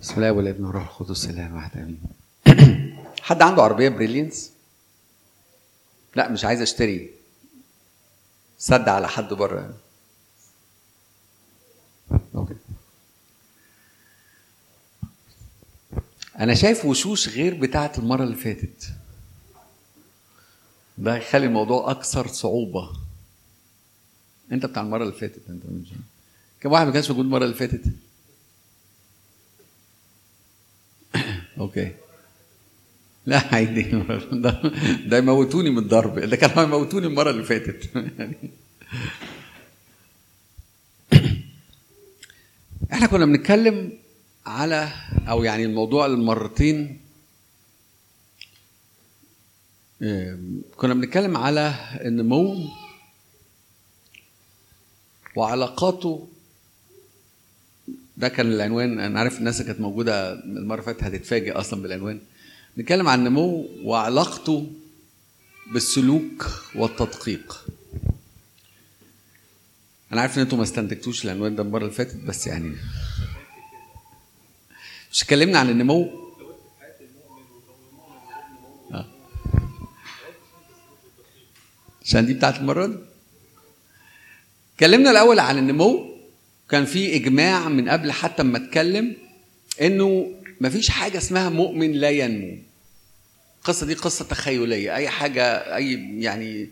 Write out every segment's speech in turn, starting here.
بسم الله والابن والروح القدس إله واحد آمين. حد عنده عربية بريليانس؟ لا مش عايز أشتري. سد على حد بره. أوكي. أنا شايف وشوش غير بتاعة المرة اللي فاتت. ده يخلي الموضوع أكثر صعوبة. أنت بتاع المرة اللي فاتت أنت مش كم واحد ما كانش موجود المرة اللي فاتت؟ أوكي. لا عادي. ده, ده يموتوني من الضرب. ده كانوا يموتوني المرة اللي فاتت. إحنا كنا بنتكلم على أو يعني الموضوع المرتين كنا بنتكلم على النمو وعلاقاته ده كان العنوان. أنا عارف الناس كانت موجودة المرة فاتت هتتفاجئ أصلا بالعنوان. نتكلم عن النمو وعلاقته بالسلوك والتدقيق. أنا عارف إن أنتوا ما استنتجتوش العنوان ده المرة اللي فاتت بس يعني مش اتكلمنا عن النمو. آه. عشان دي بتاعت المرة دي. اتكلمنا الأول عن النمو كان في إجماع من قبل حتى ما أتكلم إنه مفيش حاجة اسمها مؤمن لا ينمو. القصة دي قصة تخيلية. أي حاجة أي يعني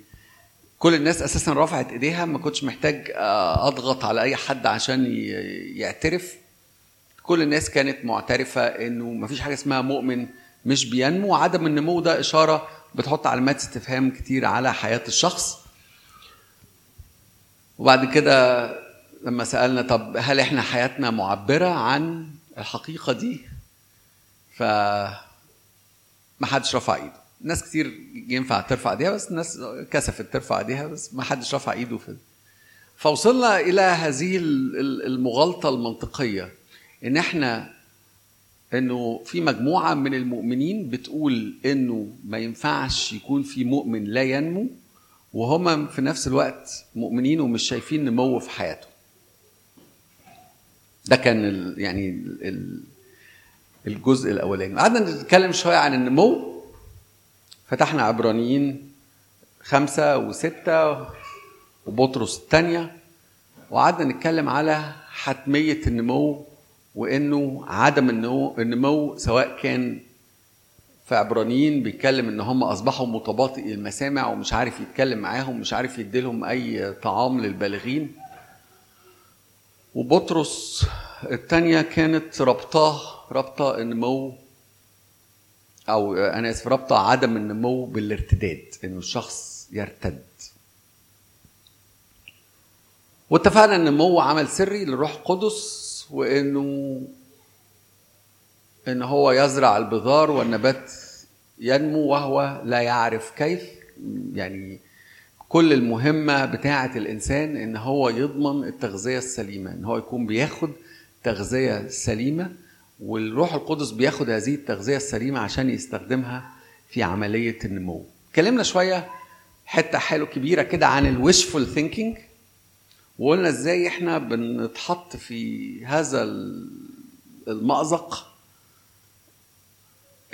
كل الناس أساسا رفعت إيديها ما كنتش محتاج أضغط على أي حد عشان يعترف. كل الناس كانت معترفة إنه مفيش حاجة اسمها مؤمن مش بينمو. عدم النمو ده إشارة بتحط علامات استفهام كتير على حياة الشخص. وبعد كده لما سألنا طب هل إحنا حياتنا معبرة عن الحقيقة دي؟ ف ما حدش رفع إيده. ناس كتير ينفع ترفع إيديها بس الناس كسفت ترفع إيديها بس ما حدش رفع إيده في فوصلنا إلى هذه المغالطة المنطقية إن إحنا إنه في مجموعة من المؤمنين بتقول إنه ما ينفعش يكون في مؤمن لا ينمو وهم في نفس الوقت مؤمنين ومش شايفين نمو في حياتهم. ده كان ال يعني ال الجزء الأولاني. قعدنا نتكلم شوية عن النمو فتحنا عبرانيين خمسة وستة وبطرس الثانية وقعدنا نتكلم على حتمية النمو وإنه عدم النمو, النمو سواء كان في عبرانيين بيتكلم إن هم أصبحوا متباطئي المسامع ومش عارف يتكلم معاهم مش عارف يديلهم أي طعام للبالغين. وبطرس الثانية كانت ربطاه ربطة النمو أو أنا آسف ربطة عدم النمو بالارتداد إنه الشخص يرتد. واتفقنا إن النمو عمل سري للروح القدس وإنه إن هو يزرع البذار والنبات ينمو وهو لا يعرف كيف يعني كل المهمة بتاعة الإنسان إن هو يضمن التغذية السليمة إن هو يكون بياخد تغذية سليمة والروح القدس بياخد هذه التغذية السليمة عشان يستخدمها في عملية النمو. اتكلمنا شوية حتة حلو كبيرة كده عن ال wishful thinking وقلنا إزاي إحنا بنتحط في هذا المأزق.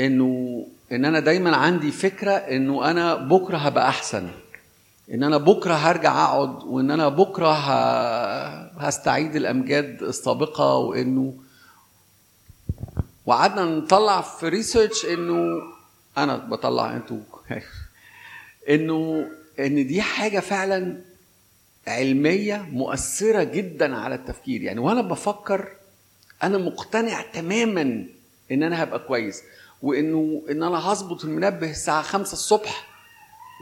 إنه إن أنا دايما عندي فكرة إنه أنا بكرة هبقى أحسن. إن أنا بكرة هرجع أقعد وإن أنا بكرة هستعيد الأمجاد السابقة وإنه وقعدنا نطلع في ريسيرش إنه أنا بطلع أنتوا إنه إن دي حاجة فعلا علمية مؤثرة جدا على التفكير. يعني وأنا بفكر أنا مقتنع تماما إن أنا هبقى كويس وإنه إن أنا هظبط المنبه الساعة 5 الصبح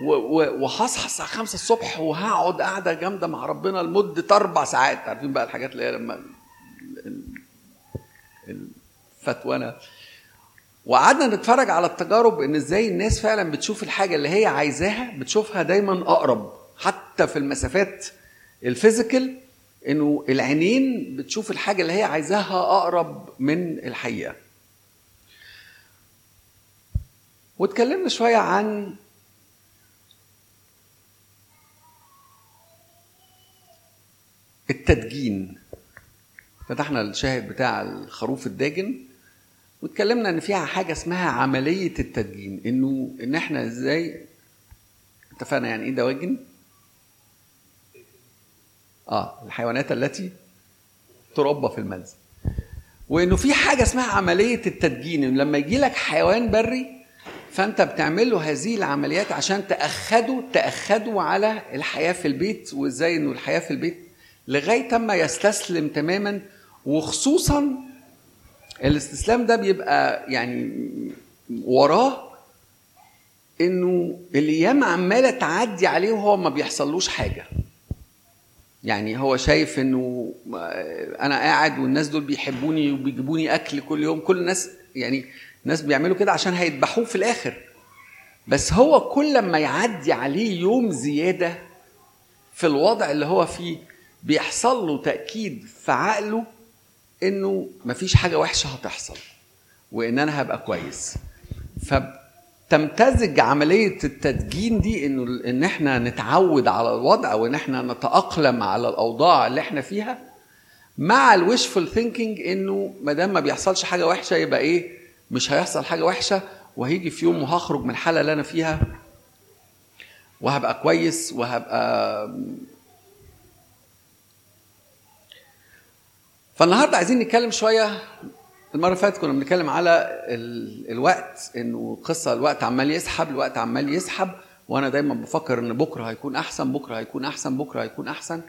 وهصحى الساعة 5 الصبح وهقعد قاعدة جامدة مع ربنا لمدة أربع ساعات. عارفين بقى الحاجات اللي هي لما الفتوانة. وقعدنا نتفرج على التجارب إن إزاي الناس فعلا بتشوف الحاجة اللي هي عايزاها بتشوفها دايما أقرب. حتى في المسافات الفيزيكال إنه العينين بتشوف الحاجة اللي هي عايزاها أقرب من الحقيقة. واتكلمنا شوية عن التدجين. فتحنا الشاهد بتاع الخروف الداجن واتكلمنا إن فيها حاجة اسمها عملية التدجين إنه إن إحنا إزاي اتفقنا يعني إيه دواجن؟ آه الحيوانات التي تربى في المنزل. وإنه في حاجة اسمها عملية التدجين إن لما يجي لك حيوان بري فأنت بتعمل له هذه العمليات عشان تأخده تأخده على الحياة في البيت وإزاي إنه الحياة في البيت لغاية ما يستسلم تماما وخصوصا الاستسلام ده بيبقى يعني وراه إنه الأيام عمالة تعدي عليه وهو ما بيحصلوش حاجة. يعني هو شايف إنه أنا قاعد والناس دول بيحبوني وبيجيبوني أكل كل يوم كل الناس يعني الناس بيعملوا كده عشان هيذبحوه في الآخر. بس هو كل ما يعدي عليه يوم زيادة في الوضع اللي هو فيه بيحصل له تأكيد في عقله إنه مفيش حاجة وحشة هتحصل وإن أنا هبقى كويس. فتمتزج عملية التدجين دي إنه إن إحنا نتعود على الوضع وإن إحنا نتأقلم على الأوضاع اللي إحنا فيها مع الويشفul ثينكينج إنه ما دام ما بيحصلش حاجة وحشة يبقى إيه؟ مش هيحصل حاجة وحشة وهيجي في يوم وهخرج من الحالة اللي أنا فيها وهبقى كويس وهبقى فالنهاردة عايزين نتكلم شوية. المرة اللي فاتت كنا بنتكلم على ال... الوقت إنه قصة الوقت عمال يسحب الوقت عمال يسحب وأنا دايما بفكر إن بكرة هيكون أحسن بكرة هيكون أحسن بكرة هيكون أحسن.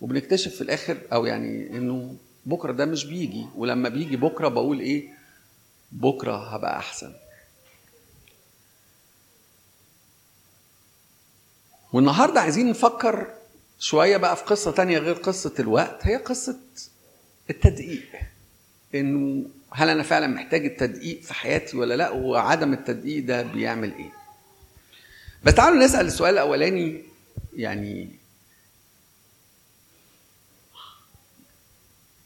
وبنكتشف في الآخر أو يعني إنه بكرة ده مش بيجي. ولما بيجي بكرة بقول إيه؟ بكرة هبقى أحسن. والنهاردة عايزين نفكر شوية بقى في قصة تانية غير قصة الوقت. هي قصة التدقيق. إنه هل أنا فعلا محتاج التدقيق في حياتي ولا لأ؟ وعدم التدقيق ده بيعمل إيه؟ بس تعالوا نسأل السؤال الأولاني يعني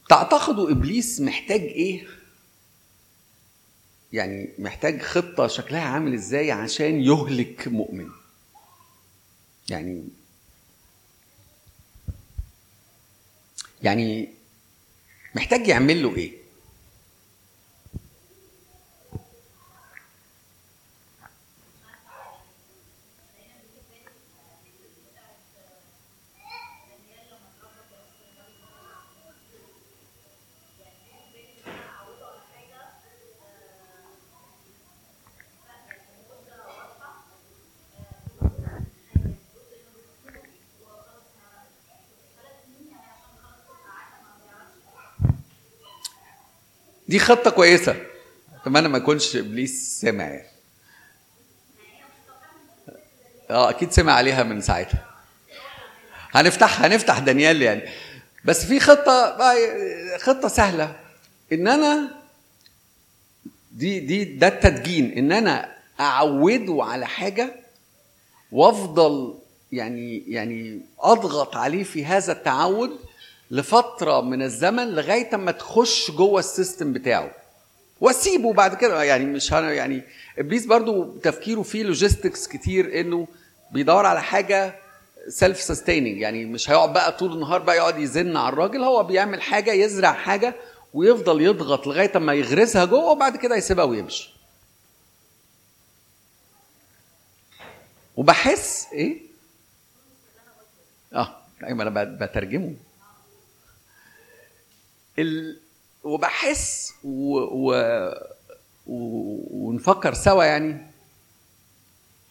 تعتقدوا إبليس محتاج إيه؟ يعني محتاج خطة شكلها عامل إزاي عشان يهلك مؤمن؟ يعني يعني محتاج يعمل له إيه؟ دي خطة كويسة. أتمنى ما يكونش إبليس سمع. يعني آه أكيد سمع عليها من ساعتها. هنفتح هنفتح دانيال يعني. بس في خطة خطة سهلة. إن أنا دي دي ده التدجين. إن أنا أعوده على حاجة وأفضل يعني يعني أضغط عليه في هذا التعود لفترة من الزمن لغاية اما تخش جوه ال system بتاعه. واسيبه بعد كده يعني مش هن يعني إبليس برضو تفكيره فيه logistics كتير إنه بيدور على حاجة self sustaining يعني مش هيقعد بقى طول النهار بقى يقعد يزن على الراجل هو بيعمل حاجة يزرع حاجة ويفضل يضغط لغاية اما يغرسها جوه وبعد كده يسيبها ويمشي. وبحس إيه؟ آه أيوه أنا بترجمه. ال... وبحس و... و... و... ونفكر سوا يعني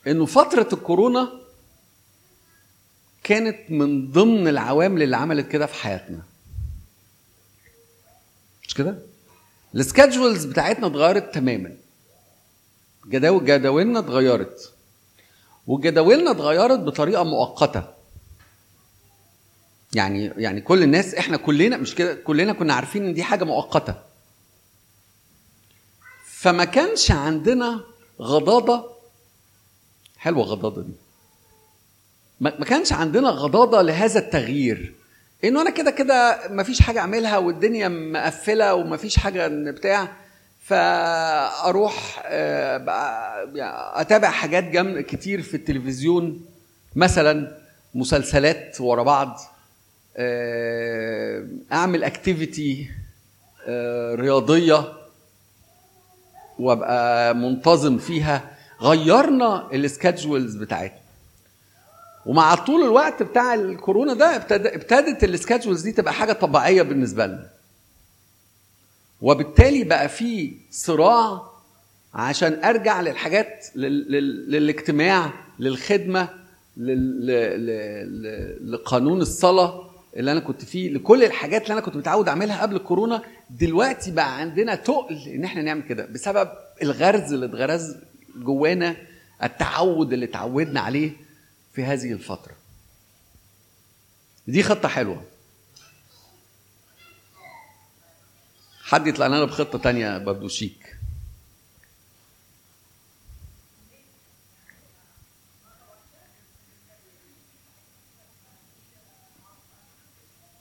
إنه فترة الكورونا كانت من ضمن العوامل اللي عملت كده في حياتنا. مش كده؟ السكادجولز بتاعتنا اتغيرت تماما. جداول جداولنا اتغيرت. وجداولنا اتغيرت بطريقة مؤقتة. يعني يعني كل الناس إحنا كلنا مش كده؟ كلنا كنا عارفين إن دي حاجة مؤقتة. فما كانش عندنا غضاضة. حلوة غضاضة دي. ما كانش عندنا غضاضة لهذا التغيير. انه أنا كده كده ما فيش حاجة أعملها والدنيا مقفلة وما فيش حاجة بتاع فأروح أتابع حاجات جم كتير في التلفزيون. مثلا مسلسلات ورا بعض. أعمل activity رياضية وأبقى منتظم فيها. غيرنا ال schedules بتاعتنا. ومع طول الوقت بتاع الكورونا ده ابتدت ال schedules دي تبقى حاجة طبيعية بالنسبة لنا. وبالتالي بقى في صراع عشان أرجع للحاجات للاجتماع للخدمة لقانون الصلاة. اللي أنا كنت فيه لكل الحاجات اللي أنا كنت متعود أعملها قبل الكورونا دلوقتي بقى عندنا تقل إن إحنا نعمل كده بسبب الغرز اللي اتغرز جوانا التعود اللي اتعودنا عليه في هذه الفترة. دي خطة حلوة. حد يطلع لنا بخطة تانية برضه شيك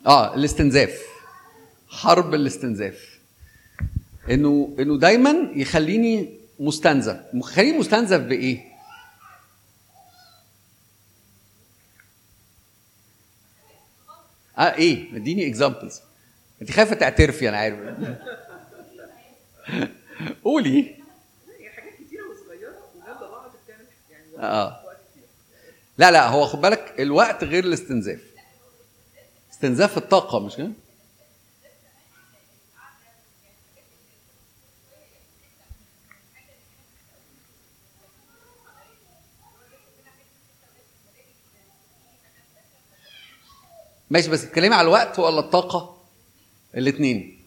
آه الاستنزاف. حرب الاستنزاف. إنه إنه دايما يخليني مستنزف. خليني مستنزف بإيه؟ آه إيه؟ إديني اكزامبلز أنت خايفة تعترفي أنا عارف. قولي. حاجات كتيرة وصغيرة وجنب بعض بتعمل يعني آه. لا لا هو خد بالك الوقت غير الاستنزاف. استنزاف الطاقة مش كده؟ ماشي بس تتكلمي على الوقت ولا الطاقة؟ الاثنين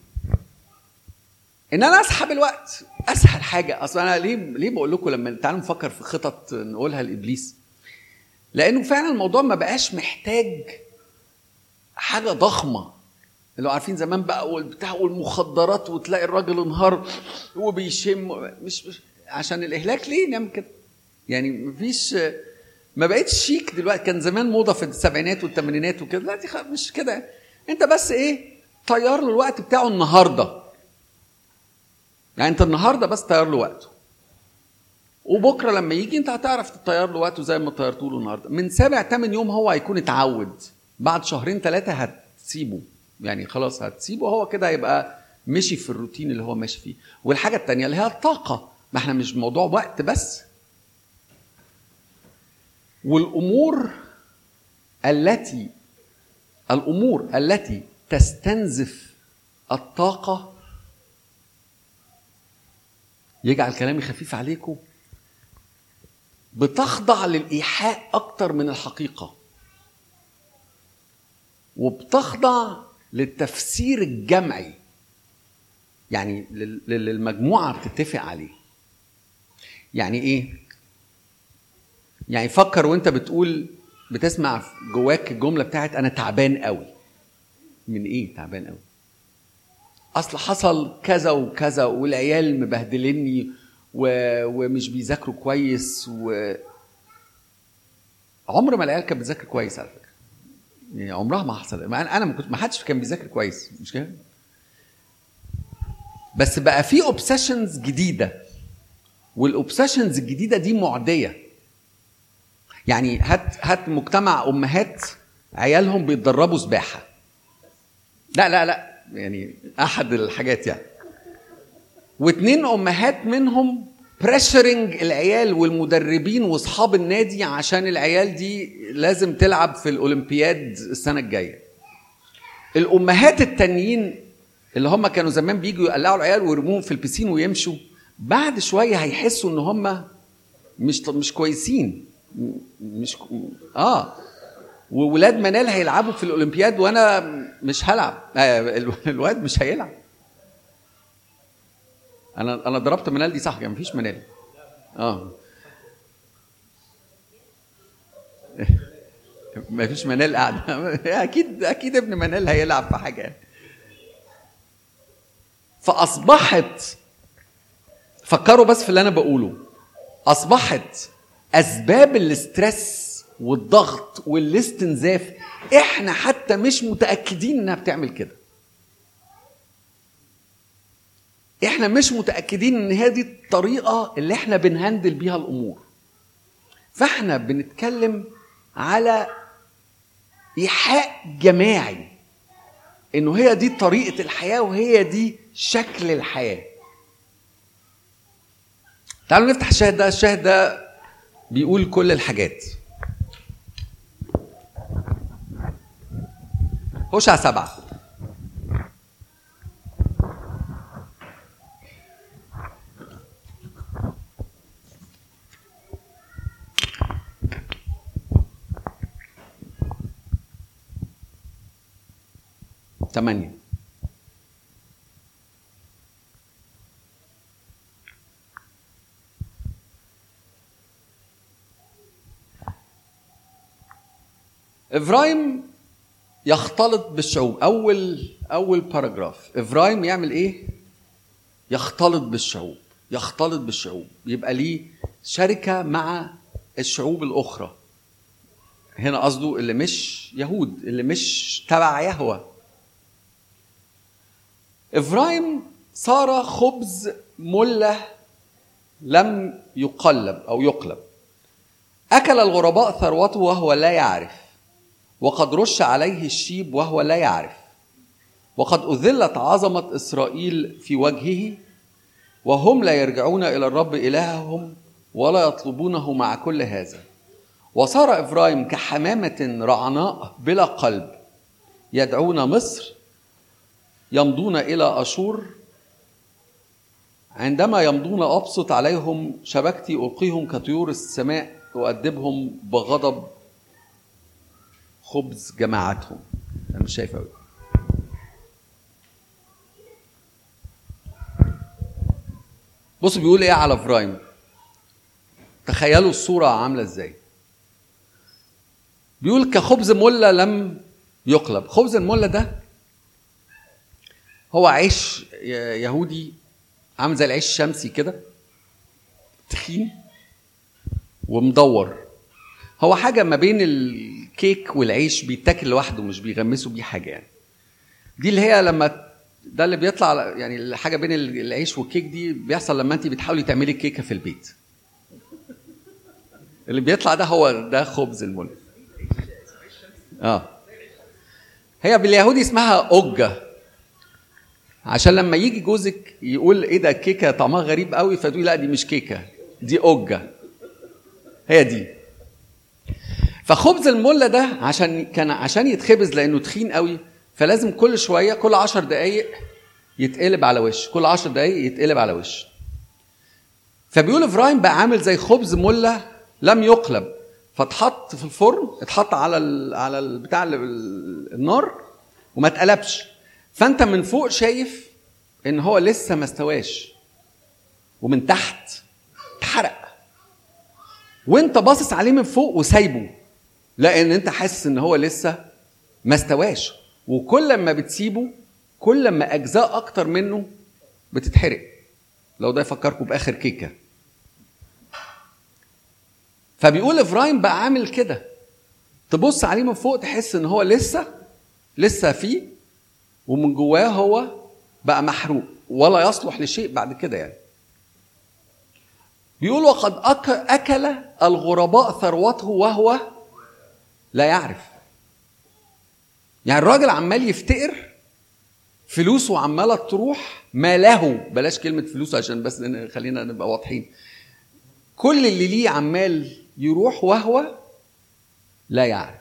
إن أنا أسحب الوقت أسهل حاجة. أصل أنا ليه ليه بقول لكم لما تعالوا نفكر في خطط نقولها لإبليس؟ لأنه فعلا الموضوع ما بقاش محتاج حاجة ضخمة. اللي عارفين زمان بقى والبتاع والمخدرات وتلاقي الراجل انهار وبيشم مش, مش عشان الإهلاك ليه نعمل كده؟ يعني مفيش ما بقتش شيك دلوقتي. كان زمان موضة في السبعينات والثمانينات وكده. دلوقتي مش كده. انت بس إيه؟ طير له الوقت بتاعه النهارده. يعني انت النهارده بس طير له وقته. وبكرة لما يجي انت هتعرف تطير له وقته زي ما طيرته له النهارده. من سابع ثمان يوم هو هيكون اتعود. بعد شهرين ثلاثة هتسيبه. يعني خلاص هتسيبه هو كده هيبقى مشي في الروتين اللي هو ماشي فيه. والحاجة الثانية اللي هي الطاقة. ما إحنا مش موضوع وقت بس. والأمور التي الأمور التي تستنزف الطاقة يجعل كلامي خفيف عليكم بتخضع للإيحاء أكتر من الحقيقة. وبتخضع للتفسير الجمعي. يعني للمجموعة بتتفق عليه. يعني إيه؟ يعني فكر وأنت بتقول بتسمع جواك الجملة بتاعت أنا تعبان قوي. من إيه تعبان قوي؟ أصل حصل كذا وكذا والعيال مبهدلني و... ومش بيذاكروا كويس و. عمر ما العيال كانت بتذاكر كويس على فكرة. يعني عمرها ما حصل. أنا ما كنت ما حدش كان بيذاكر كويس مش كده؟ بس بقى في obsessions جديدة. وال obsessions الجديدة دي معدية. يعني هات هات مجتمع أمهات عيالهم بيتدربوا سباحة. لا لا لا يعني أحد الحاجات يعني. واثنين أمهات منهم pressuring العيال والمدربين واصحاب النادي عشان العيال دي لازم تلعب في الأولمبياد السنة الجاية. الأمهات التانيين اللي هم كانوا زمان بيجوا يقلعوا العيال ويرموهم في البسين ويمشوا بعد شوية هيحسوا إن هم مش مش كويسين. مش آه. وولاد منال هيلعبوا في الأولمبياد وأنا مش هلعب. آه، الواد مش هيلعب. أنا أنا ضربت منال دي صح ما فيش منال. آه. ما فيش منال قاعدة. أكيد أكيد ابن منال هيلعب في حاجة فأصبحت فكروا بس في اللي أنا بقوله. أصبحت أسباب الاسترس والضغط والاستنزاف إحنا حتى مش متأكدين إنها بتعمل كده. إحنا مش متأكدين إن هذه الطريقة اللي إحنا بنهندل بيها الأمور. فاحنا بنتكلم على إيحاء جماعي إنه هي دي طريقة الحياة وهي دي شكل الحياة. تعالوا نفتح الشاهد ده الشاهد ده بيقول كل الحاجات. هوشع سبعة. 8 إفرايم يختلط بالشعوب. أول أول paragraph إفرايم يعمل إيه؟ يختلط بالشعوب. يختلط بالشعوب. يبقى ليه شركة مع الشعوب الأخرى. هنا قصده اللي مش يهود اللي مش تبع يهوة. افرايم صار خبز ملة لم يقلب أو يقلب. أكل الغرباء ثروته وهو لا يعرف. وقد رش عليه الشيب وهو لا يعرف. وقد أذلت عظمة إسرائيل في وجهه. وهم لا يرجعون إلى الرب إلههم ولا يطلبونه مع كل هذا. وصار افرايم كحمامة رعناء بلا قلب يدعون مصر يمضون إلى أشور عندما يمضون أبسط عليهم شبكتي ألقيهم كطيور السماء أؤدبهم بغضب خبز جماعتهم. أنا مش شايف أوي. بص بيقول إيه على فرايم تخيلوا الصورة عاملة إزاي. بيقول كخبز ملة لم يقلب. خبز الملة ده هو عيش يهودي عامل زي العيش الشمسي كده تخين ومدور. هو حاجة ما بين الكيك والعيش بيتاكل لوحده مش بيغمسوا بيه حاجة يعني. دي اللي هي لما ده اللي بيطلع يعني الحاجة بين العيش والكيك دي بيحصل لما انت بتحاولي تعملي كيكة في البيت. اللي بيطلع ده هو ده خبز المل آه. هي باليهودي اسمها أوجة. عشان لما يجي جوزك يقول إيه ده الكيكه طعمها غريب قوي فتقولي لا دي مش كيكة دي أوجة. هي دي. فخبز المله ده عشان كان عشان يتخبز لأنه تخين قوي فلازم كل شوية كل عشر دقائق يتقلب على وش كل عشر دقائق يتقلب على وش. فبيقول إبراهيم بقى عامل زي خبز مله لم يقلب فاتحط في الفرن اتحط على ال على البتاع النار وما اتقلبش. فانت من فوق شايف ان هو لسه ما استواش ومن تحت اتحرق. وانت باصص عليه من فوق وسايبه لأن انت حاسس ان هو لسه ما استواش. وكل ما بتسيبه كل ما اجزاء أكتر منه بتتحرق. لو ده يفكركم بآخر كيكة. فبيقول افرايم بقى عامل كده. تبص عليه من فوق تحس إن هو لسه لسه فيه ومن جواه هو بقى محروق ولا يصلح لشيء بعد كده يعني. بيقول وقد أكل الغرباء ثروته وهو لا يعرف. يعني الراجل عمال يفتقر فلوسه عمالة تروح ما له بلاش كلمة فلوس عشان بس خلينا نبقى واضحين. كل اللي ليه عمال يروح وهو لا يعرف.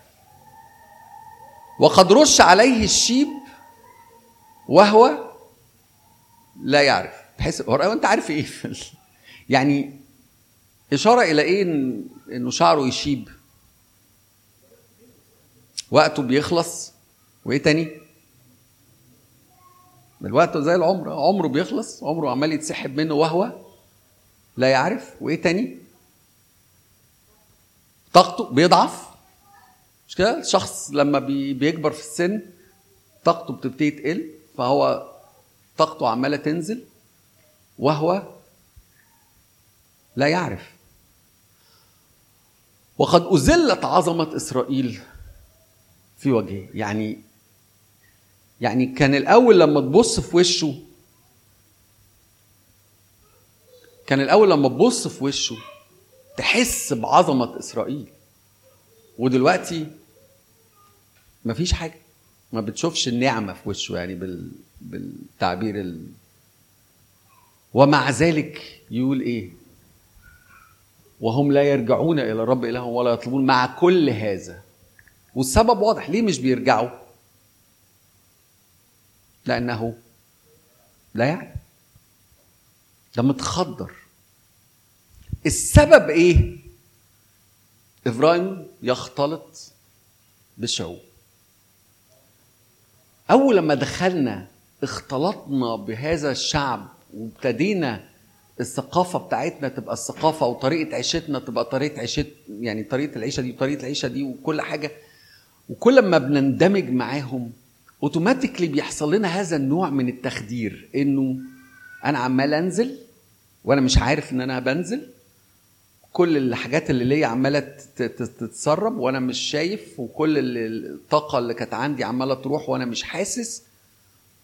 وقد رش عليه الشيب وهو لا يعرف. بحيث هو انت عارف إيه؟ يعني إشارة إلى إيه؟ إنه شعره يشيب. وقته بيخلص. وإيه تاني؟ الوقت زي العمر. عمره بيخلص. عمره عمال يتسحب منه وهو لا يعرف. وإيه تاني؟ طاقته بيضعف. مش كده؟ الشخص لما بيكبر في السن طاقته بتبتدي تقل. فهو طاقته عمالة تنزل وهو لا يعرف. وقد أذلت عظمة إسرائيل في وجهه. يعني يعني كان الأول لما تبص في وشه كان الأول لما تبص في وشه تحس بعظمة إسرائيل. ودلوقتي مفيش حاجة. ما بتشوفش النعمة في وشه يعني بال بالتعبير ال... ومع ذلك يقول إيه؟ وهم لا يرجعون إلى الرب إلههم ولا يطلبون مع كل هذا. والسبب واضح ليه مش بيرجعوا؟ لأنه لا يعلم. ده متخدر. السبب إيه؟ إبراهيم يختلط بالشعوب أول لما دخلنا اختلطنا بهذا الشعب وابتدينا الثقافة بتاعتنا تبقى الثقافة وطريقة عيشتنا تبقى طريقة عيشت يعني طريقة العيشة دي وطريقة العيشة دي وكل حاجة. وكل ما بنندمج معاهم اوتوماتيكلي بيحصل لنا هذا النوع من التخدير إنه أنا عمال أنزل وأنا مش عارف إن أنا بنزل كل الحاجات اللي ليا عمالة تتسرب وأنا مش شايف وكل الطاقة اللي كانت عندي عمالة تروح وأنا مش حاسس.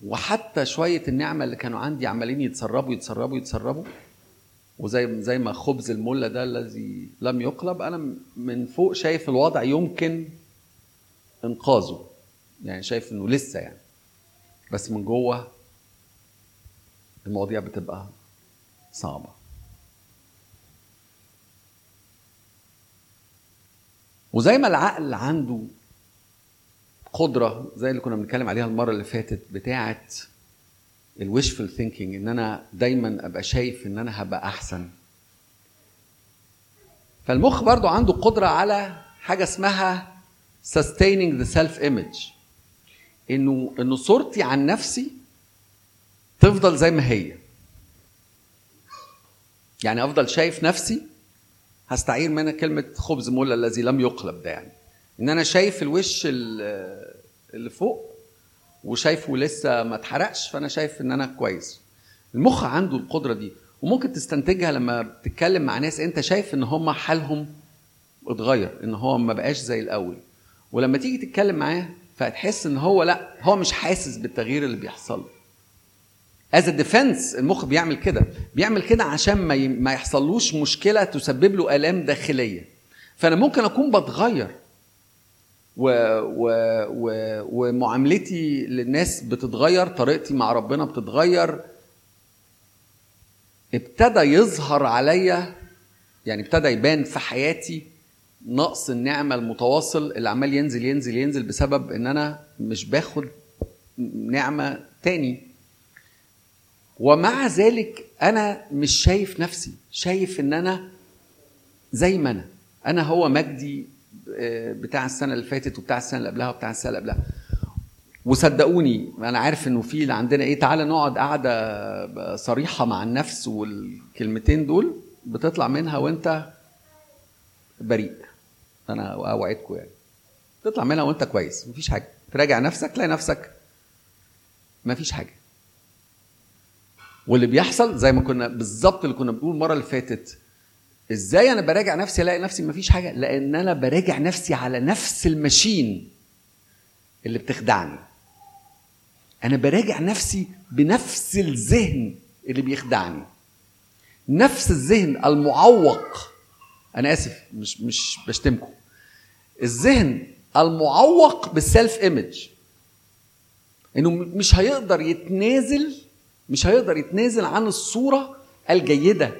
وحتى شوية النعمة اللي كانوا عندي عمالين يتسربوا يتسربوا يتسربوا. وزي زي ما خبز المله ده الذي لم يقلب أنا من فوق شايف الوضع يمكن إنقاذه. يعني شايف إنه لسه يعني. بس من جوه المواضيع بتبقى صعبة. وزي ما العقل عنده قدرة زي اللي كنا بنتكلم عليها المرة اللي فاتت بتاعة الويشفul ثينكينج إن أنا دايما أبقى شايف إن أنا هبقى أحسن. فالمخ برضو عنده قدرة على حاجة اسمها sustaining the self image إنه إنه صورتي عن نفسي تفضل زي ما هي. يعني أفضل شايف نفسي هستعير منها كلمة خبز مولى الذي لم يقلب ده يعني. إن أنا شايف الوش اللي فوق وشايفه لسه ما اتحرقش فأنا شايف إن أنا كويس. المخ عنده القدرة دي وممكن تستنتجها لما بتتكلم مع ناس أنت شايف إن هم حالهم اتغير إن هو ما بقاش زي الأول. ولما تيجي تتكلم معاه فتحس إن هو لأ هو مش حاسس بالتغيير اللي بيحصل as defense المخ بيعمل كده. بيعمل كده عشان ما ما يحصلوش مشكلة تسبب له آلام داخلية. فأنا ممكن أكون بتغير. و... و... و... ومعاملتي للناس بتتغير طريقتي مع ربنا بتتغير. ابتدى يظهر عليا يعني ابتدى يبان في حياتي نقص النعمة المتواصل. اللي عمال ينزل ينزل ينزل بسبب إن أنا مش باخد نعمة تاني. ومع ذلك أنا مش شايف نفسي شايف إن أنا زي ما أنا. أنا هو مجدي بتاع السنة اللي فاتت وبتاع السنة اللي قبلها وبتاع السنة اللي قبلها. وصدقوني أنا عارف إنه في عندنا إيه تعالى نقعد قعدة صريحة مع النفس والكلمتين دول بتطلع منها وأنت بريء. أنا أوعدكم يعني. تطلع منها وأنت كويس مفيش حاجة. تراجع نفسك تلاقي نفسك مفيش حاجة. واللي بيحصل زي ما كنا بالظبط اللي كنا بنقول المرة اللي فاتت إزاي أنا براجع نفسي ألاقي نفسي مفيش حاجة؟ لأن أنا براجع نفسي على نفس الماشين اللي بتخدعني. أنا براجع نفسي بنفس الذهن اللي بيخدعني. نفس الذهن المعوق. أنا آسف مش مش بشتمكم. الذهن المعوق بالسيلف ايمج إنه مش هيقدر يتنازل مش هيقدر يتنازل عن الصورة الجيدة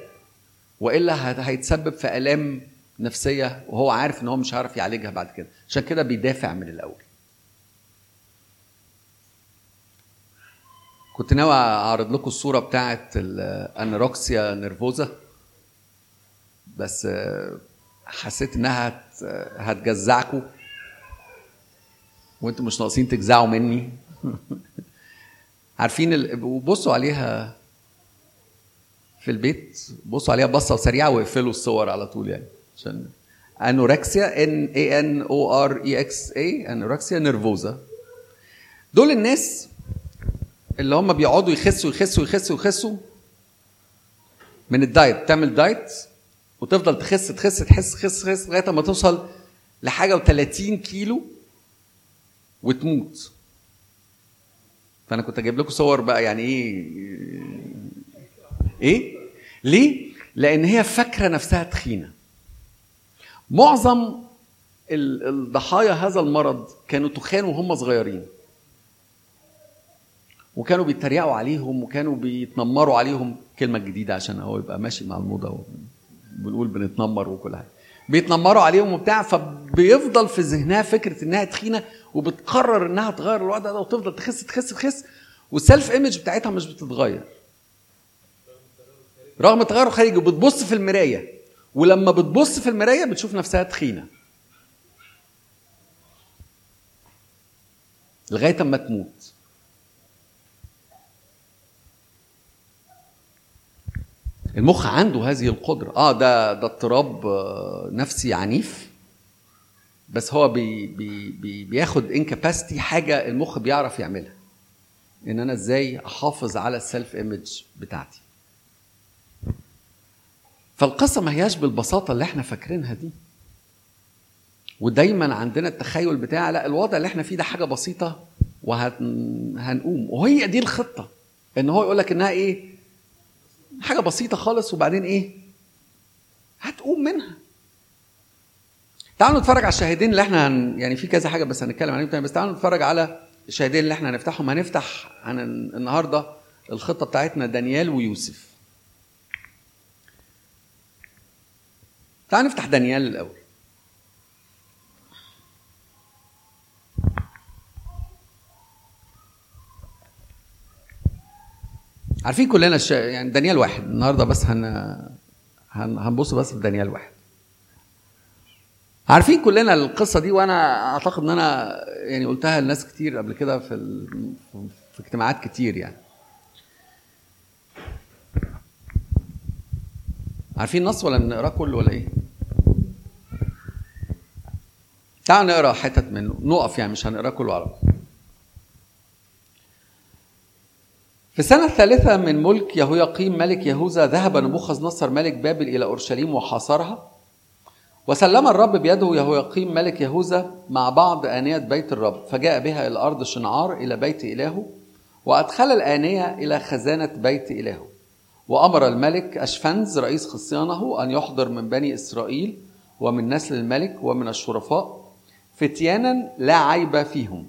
وإلا هيتسبب في آلام نفسية وهو عارف إن هو مش هيعرف يعالجها بعد كده. عشان كده بيدافع من الأول. كنت ناوي أعرض لكم الصورة بتاعه ال anorexia nervosa بس حسيت إنها هتجزعكم وأنتم مش ناقصين تجزعوا مني. عارفين ال... بصوا عليها في البيت بصوا عليها بصة سريعة واقفلوا الصور على طول يعني عشان anorexia إن A N O R E X I A anorexia nervosa. دول الناس اللي هم بيقعدوا يخسوا يخسوا يخسوا يخسوا من ال diet تعمل diet وتفضل تخس تخس تخس تخس تخس لغاية ما توصل لحاجة و30 كيلو وتموت. فانا كنت أجيب لكم صور بقى يعني إيه إيه؟ ليه؟ لأن هي فاكره نفسها تخينه. معظم الضحايا هذا المرض كانوا تخان وهم صغيرين. وكانوا بيتريقوا عليهم وكانوا بيتنمروا عليهم. كلمة جديدة عشان هو يبقى ماشي مع الموضة بنقول بنتنمر وكل حاجة. بيتنمروا عليهم وبتاع فبيفضل في ذهنها فكرة إنها تخينة. وبتقرر إنها تغير الوضع ده وتفضل تخس تخس تخس والسيلف ايمج بتاعتها مش بتتغير. رغم التغير الخارجي بتبص في المراية ولما بتبص في المراية بتشوف نفسها تخينة. لغاية أما تموت. المخ عنده هذه القدرة. آه ده ده اضطراب آه، نفسي عنيف. بس هو بي بي بي بياخد in capacity حاجة المخ بيعرف يعملها. إن أنا إزاي أحافظ على ال self image بتاعتي. فالقصة ما هياش بالبساطة اللي إحنا فاكرينها دي. ودايما عندنا التخيل بتاع لا الوضع اللي إحنا فيه ده حاجة بسيطة وهنقوم وهي دي الخطة. إن هو يقول لك إنها إيه؟ حاجة بسيطة خالص وبعدين إيه؟ هتقوم منها. تعالوا نتفرج على الشاهدين اللي إحنا هن... يعني في كذا حاجة بس هنتكلم عليهم تاني. بس تعالوا نتفرج على الشاهدين اللي إحنا هنفتحهم. هنفتح عن النهارده الخطة بتاعتنا دانيال ويوسف. تعالوا نفتح دانيال الأول. عارفين كلنا الش... يعني دانيال واحد. النهارده بس هن... هن... هنبص بس في دانيال واحد. عارفين كلنا القصة دي وأنا أعتقد إن أنا يعني قلتها لناس كتير قبل كده في ال... في اجتماعات كتير يعني. عارفين النص ولا نقراه كله ولا إيه؟ تعالوا نقرأ حتت منه نقف يعني مش هنقراه كله على في السنة الثالثة من ملك يهوياقيم ملك يهوذا ذهب نبوخذ نصر ملك بابل إلى أورشليم وحاصرها. وسلم الرب بيده يهوياقيم ملك يهوذا مع بعض آنية بيت الرب فجاء بها إلى أرض شنعار إلى بيت إلهه وأدخل الآنية إلى خزانة بيت إلهه. وأمر الملك أشفنز رئيس خصيانه أن يحضر من بني إسرائيل ومن نسل الملك ومن الشرفاء فتيانا لا عيب فيهم.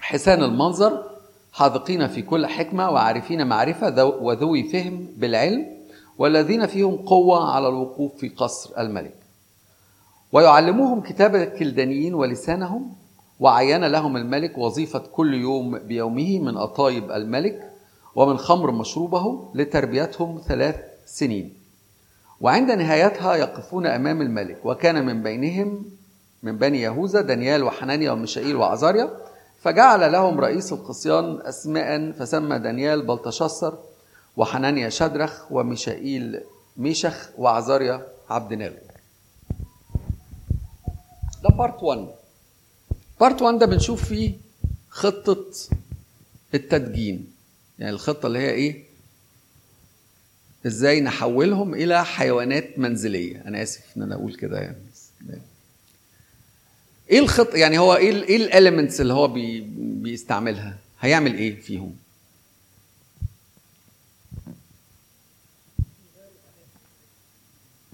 حسان المنظر حاذقين في كل حكمة وعارفين معرفة وذوي فهم بالعلم والذين فيهم قوة على الوقوف في قصر الملك. ويعلموهم كتاب الكلدانيين ولسانهم وعين لهم الملك وظيفة كل يوم بيومه من أطايب الملك ومن خمر مشروبه لتربيتهم ثلاث سنين. وعند نهايتها يقفون أمام الملك وكان من بينهم من بني يهوذا دانيال وحنانيا وميشائيل وعزاريا فجعل لهم رئيس الخصيان أسماء فسمى دانيال بلتشصر وحنانيا شدرخ وميشائيل ميشخ وعزاريا عبد نغو ده part 1 part 1 ده بنشوف فيه خطة التدجين. يعني الخطة اللي هي إيه؟ إزاي نحولهم إلى حيوانات منزلية. أنا آسف إن أنا أقول كده يعني. إيه الخط يعني هو إيه إيه ال elements اللي هو بي بيستعملها؟ هيعمل إيه فيهم؟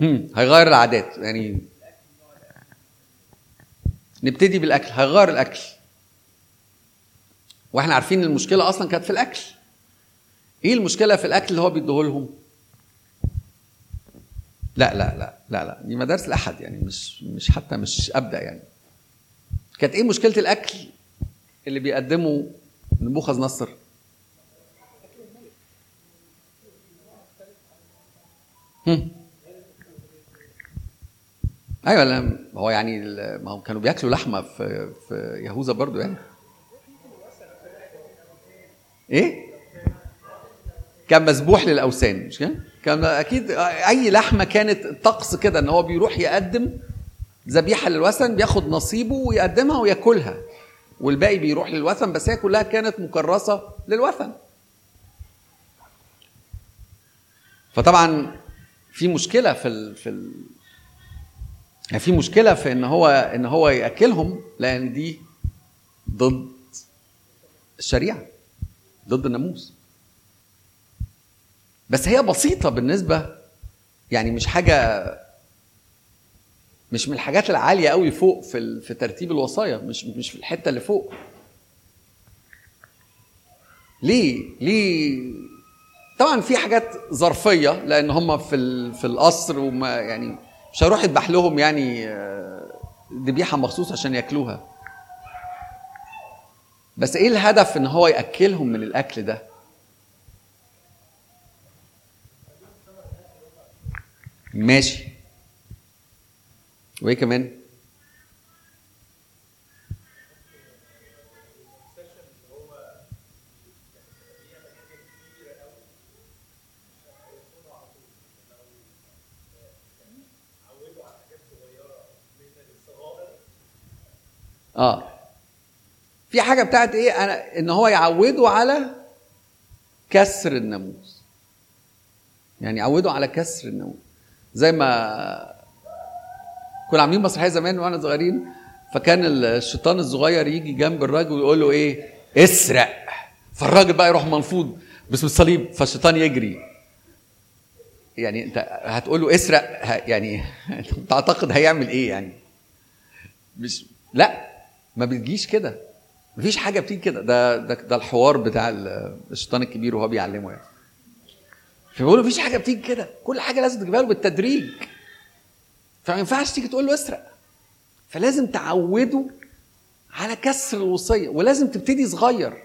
هم هيغير العادات. يعني نبتدي بالأكل هيغير الأكل. وإحنا عارفين المشكلة أصلا كانت في الأكل. إيه المشكلة في الأكل اللي هو بيديه لهم لا لا لا لا لا. دي مدارس الأحد يعني مش مش حتى مش أبدأ يعني. كانت إيه مشكلة الأكل اللي بيقدمه نبوخذ نصر؟ أيوه لا هو يعني ما هم كانوا بياكلوا لحمة في في يهوذا برضو يعني. إيه؟ كان مسبوح للأوثان مش كده؟ كان أكيد أي لحمة كانت طقس كده إن هو بيروح يقدم ذبيحة للوثن بياخد نصيبه ويقدمها وياكلها. والباقي بيروح للوثن بس هي كلها كانت مكرسة للوثن. فطبعا في مشكلة في ال في ال يعني في مشكلة في إن هو إن هو يأكلهم لأن دي ضد الشريعة ضد الناموس. بس هي بسيطة بالنسبة يعني مش حاجة مش من الحاجات العالية قوي فوق في في ترتيب الوصايا مش مش في الحتة اللي فوق. ليه؟ ليه؟ طبعا في حاجات ظرفية لأن هم في في القصر وما يعني مش هيروح يذبح لهم يعني آه، ذبيحة مخصوص عشان ياكلوها. بس إيه الهدف إن هو يأكلهم من الأكل ده؟ ماشي. وإيه كمان؟ آه. في حاجة بتاعت إيه؟ أنا إن هو يعوده على كسر الناموس. يعني يعوده على كسر الناموس. زي ما كنا عاملين مسرحية زمان وإحنا صغيرين فكان الشيطان الصغير يجي جنب الراجل ويقول له إيه؟ اسرق. فالراجل بقى يروح منفوض باسم الصليب فالشيطان يجري. يعني أنت هتقول له اسرق يعني تعتقد هيعمل إيه يعني؟ مش لا. ما بتجيش كده. مفيش حاجة بتيجي كده. ده ده ده الحوار بتاع ال- الشيطان الكبير وهو بيعلمه يعني. فبيقولوا مفيش حاجة بتيجي كده. كل حاجة لازم تجيبها له بالتدريج. فما ينفعش تيجي تقول له اسرق. فلازم تعوده على كسر الوصية. ولازم تبتدي صغير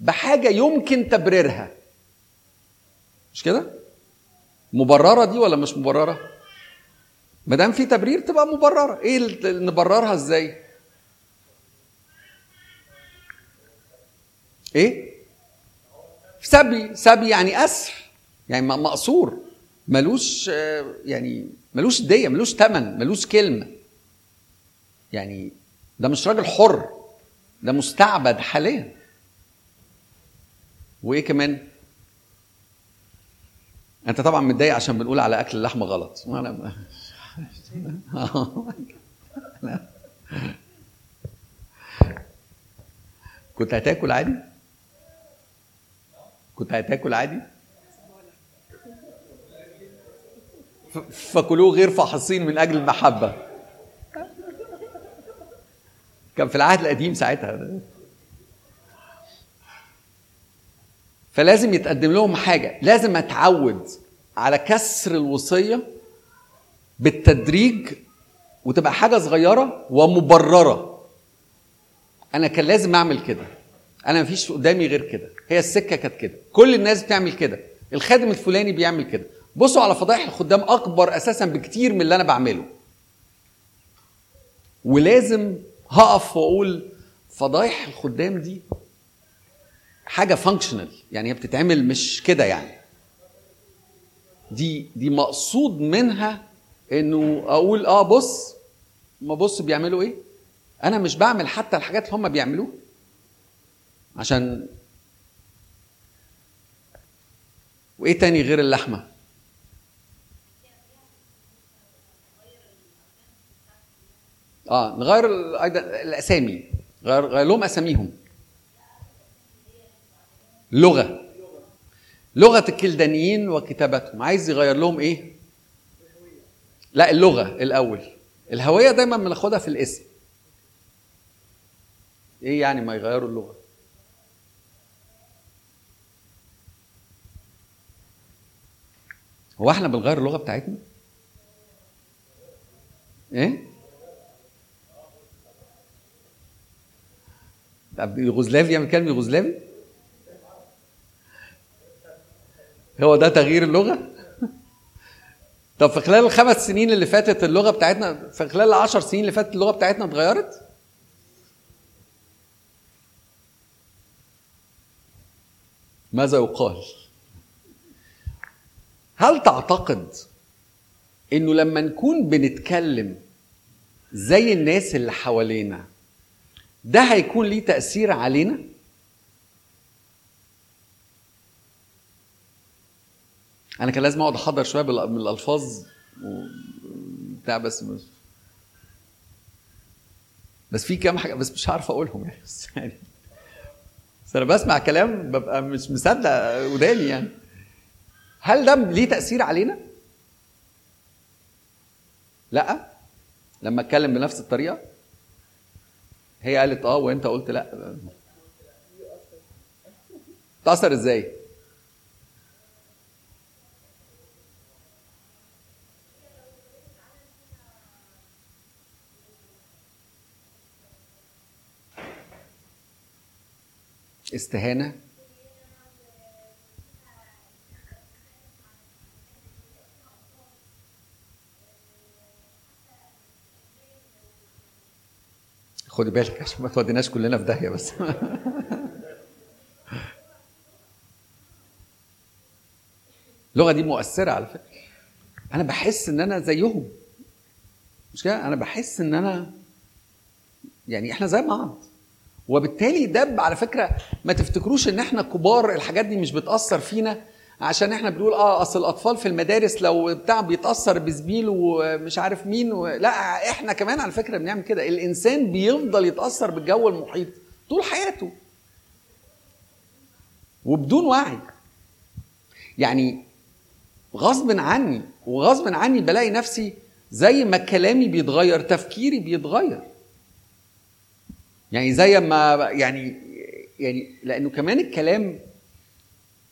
بحاجة يمكن تبريرها. مش كده؟ مبررة دي ولا مش مبررة؟ ما دام في تبرير تبقى مبررة. إيه نبررها إزاي؟ إيه؟ سبي سبي يعني اسر يعني مقصور ملوش يعني ملوش دية ملوش تمن ملوش كلمة. يعني ده مش راجل حر ده مستعبد حاليا. وإيه كمان؟ أنت طبعا متضايق عشان بنقول على أكل اللحمة غلط. وأنا كنت هتاكل عادي؟ كنت هتاكل عادي؟ فكلوه غير فاحصين من أجل المحبة. كان في العهد القديم ساعتها. فلازم يتقدم لهم حاجة. لازم أتعود على كسر الوصية بالتدريج وتبقى حاجة صغيرة ومبررة. أنا كان لازم أعمل كده. أنا مفيش قدامي غير كده. هي السكة كانت كده. كل الناس بتعمل كده. الخادم الفلاني بيعمل كده. بصوا على فضائح الخدام أكبر أساسا بكتير من اللي أنا بعمله. ولازم هقف وأقول فضائح الخدام دي حاجة فانكشنال يعني هي بتتعمل مش كده يعني. دي دي مقصود منها إنه أقول آه بص ما بص بيعملوا إيه؟ أنا مش بعمل حتى الحاجات اللي هم بيعملوها عشان وإيه تاني غير اللحمة؟ آه نغير أيضا الأسامي. غير, غير لهم أساميهم. لغة. لغة الكلدانيين وكتابتهم عايز يغير لهم إيه؟ لا اللغة الأول. الهوية دايما بناخدها في الاسم. إيه يعني ما يغيروا اللغة؟ هو إحنا بنغير اللغة بتاعتنا؟ إيه؟ طب يوغوسلافي يعمل كلمه يوغوسلافي؟ هو ده تغيير اللغة؟ طب في خلال الخمس سنين اللي فاتت اللغة بتاعتنا في خلال العشر سنين اللي فاتت اللغة بتاعتنا اتغيرت؟ ماذا يقال؟ هل تعتقد إنه لما نكون بنتكلم زي الناس اللي حوالينا ده هيكون ليه تأثير علينا؟ أنا كان لازم أقعد أحضر شوية من الألفاظ بتاع بس بس في كام حاجة بس مش عارف أقولهم يعني بس يعني بس أنا بسمع كلام ببقى مش مصدق وداني يعني هل ده ليه تأثير علينا؟ لا. لما أتكلم بنفس الطريقة. هي قالت آه وأنت قلت لا. تأثر إزاي؟ استهانة. خدي بالك عشان ما توديناش كلنا في داهية بس. اللغة دي مؤثرة على فكرة. أنا بحس إن أنا زيهم. مش كده؟ أنا بحس إن أنا يعني إحنا زي بعض. وبالتالي ده على فكرة ما تفتكروش إن إحنا كبار الحاجات دي مش بتأثر فينا. عشان إحنا بنقول آه اصل الاطفال في المدارس لو بتاع بيتأثر بزميله ومش عارف مين و... لا إحنا كمان على فكرة بنعمل كده. الإنسان بيفضل يتأثر بالجو المحيط طول حياته. وبدون وعي. يعني غصب عني وغصب عني بلاقي نفسي زي ما كلامي بيتغير تفكيري بيتغير. يعني زي ما يعني يعني لأنه كمان الكلام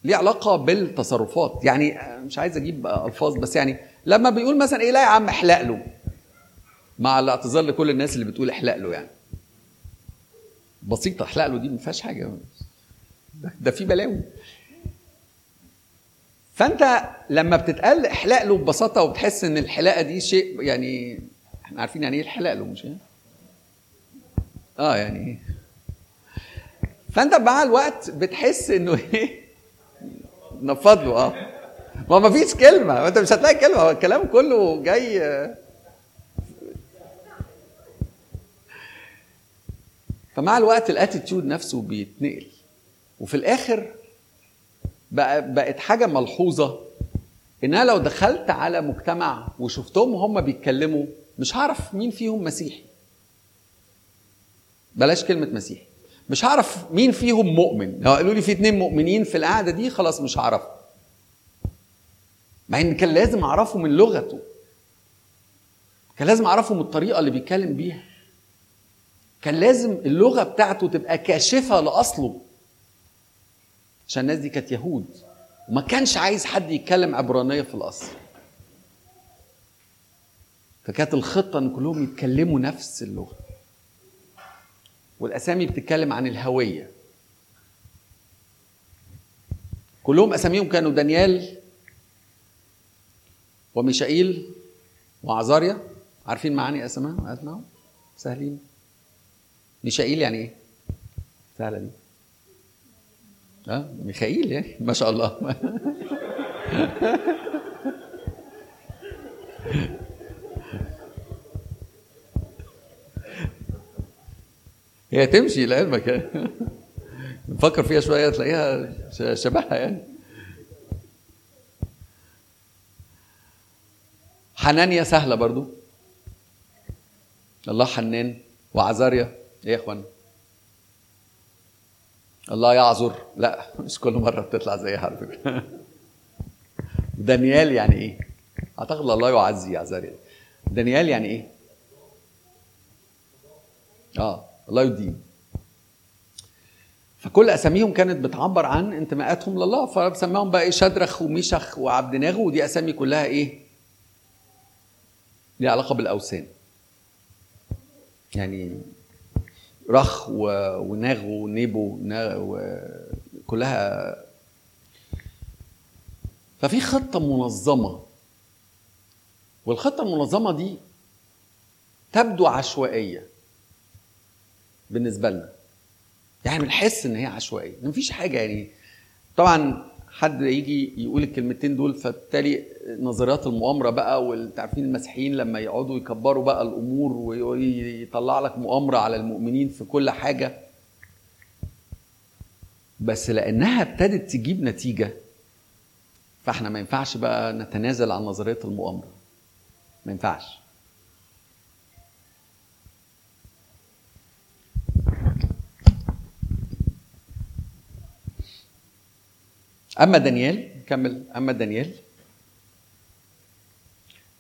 ليه علاقة بالتصرفات. يعني مش عايز أجيب ألفاظ بس يعني لما بيقول مثلا إيه لا يا عم احلق له. مع الاعتذار لكل الناس اللي بتقول احلق له يعني. بسيطة احلق له دي ما فيهاش حاجة. ده, ده في بلاوي. فأنت لما بتتقال احلق له ببساطة وبتحس إن الحلاقة دي شيء يعني إحنا عارفين يعني إيه الحلاق له مش يعني؟ آه يعني فأنت مع الوقت بتحس إنه إيه؟ نفض له آه. ما ما فيش كلمة. انت مش هتلاقي كلمة. الكلام كله جاي فمع الوقت الاتيتيود نفسه بيتنقل. وفي الآخر بقى بقت حاجة ملحوظة. إن أنا لو دخلت على مجتمع وشفتهم هم بيتكلموا مش هعرف مين فيهم مسيحي. بلاش كلمة مسيحي. مش هعرف مين فيهم مؤمن. لو قالوا لي في اتنين مؤمنين في القعدة دي خلاص مش هعرف مع إن كان لازم أعرفه من لغته. كان لازم أعرفه من الطريقة اللي بيتكلم بيها. كان لازم اللغة بتاعته تبقى كاشفة لأصله. عشان الناس دي كانت يهود. وما كانش عايز حد يتكلم عبرانية في الأصل. فكانت الخطة إن كلهم يتكلموا نفس اللغة. والأسامي بتتكلم عن الهوية. كلهم أساميهم كانوا دانيال وميشائيل وعزاريا. عارفين معاني اسمائهم أسمائهم؟ سهلين. ميشائيل يعني إيه؟ سهلة دي. آه ميخائيل يعني ما شاء الله. هي تمشي لعلمك. يعني نفكر فيها شوية تلاقيها شبهها يعني. حنانيا سهلة برضو. الله حنان. وعزاريا إيه يا إخوان. الله يعذر. لا مش كل مرة بتطلع زيها على دانيال يعني إيه؟ أعتقد الله يعزي عزاريا دانيال يعني إيه؟ آه. الله يدين فكل أساميهم كانت بتعبر عن انتماءاتهم لله فسماهم بقى إيه شدرخ وميشخ وعبد ناغو ودي أسامي كلها إيه؟ ليها علاقة بالأوثان. يعني رخ وناغ ونيبو كلها. ففي خطة منظمة. والخطة المنظمة دي تبدو عشوائية. بالنسبة لنا. يعني بنحس إن هي عشوائية. مفيش حاجة يعني. طبعا حد يجي يقول الكلمتين دول فبالتالي نظريات المؤامرة بقى والتعرفين المسيحيين لما يقعدوا يكبروا بقى الأمور ويطلع لك مؤامرة على المؤمنين في كل حاجة. بس لأنها ابتدت تجيب نتيجة فإحنا ما ينفعش بقى نتنازل عن نظرية المؤامرة. ما ينفعش. أما دانيال كمل أما دانيال.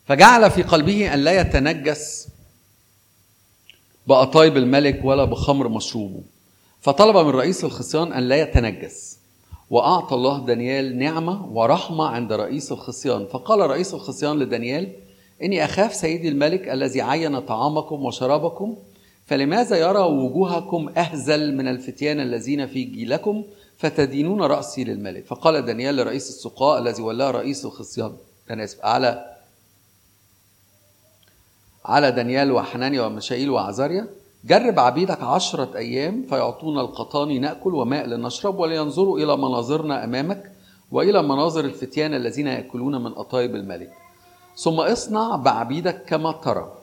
فجعل في قلبه أن لا يتنجس بأطايب الملك ولا بخمر مشروبه. فطلب من رئيس الخصيان أن لا يتنجس وأعطى الله دانيال نعمة ورحمة عند رئيس الخصيان. فقال رئيس الخصيان لدانيال إني أخاف سيدي الملك الذي عين طعامكم وشرابكم فلماذا يرى وجوهكم أهزل من الفتيان الذين في جيلكم فتدينون رأسي للملك. فقال دانيال لرئيس السقاء الذي ولاه رئيس الخصيان أنا آسف على على دانيال وحنانيا ومشائيل وعزاريا جرب عبيدك عشرة أيام فيعطونا القطان نأكل وماء لنشرب ولينظروا إلى مناظرنا أمامك وإلى مناظر الفتيان الذين يأكلون من أطايب الملك. ثم اصنع بعبيدك كما ترى.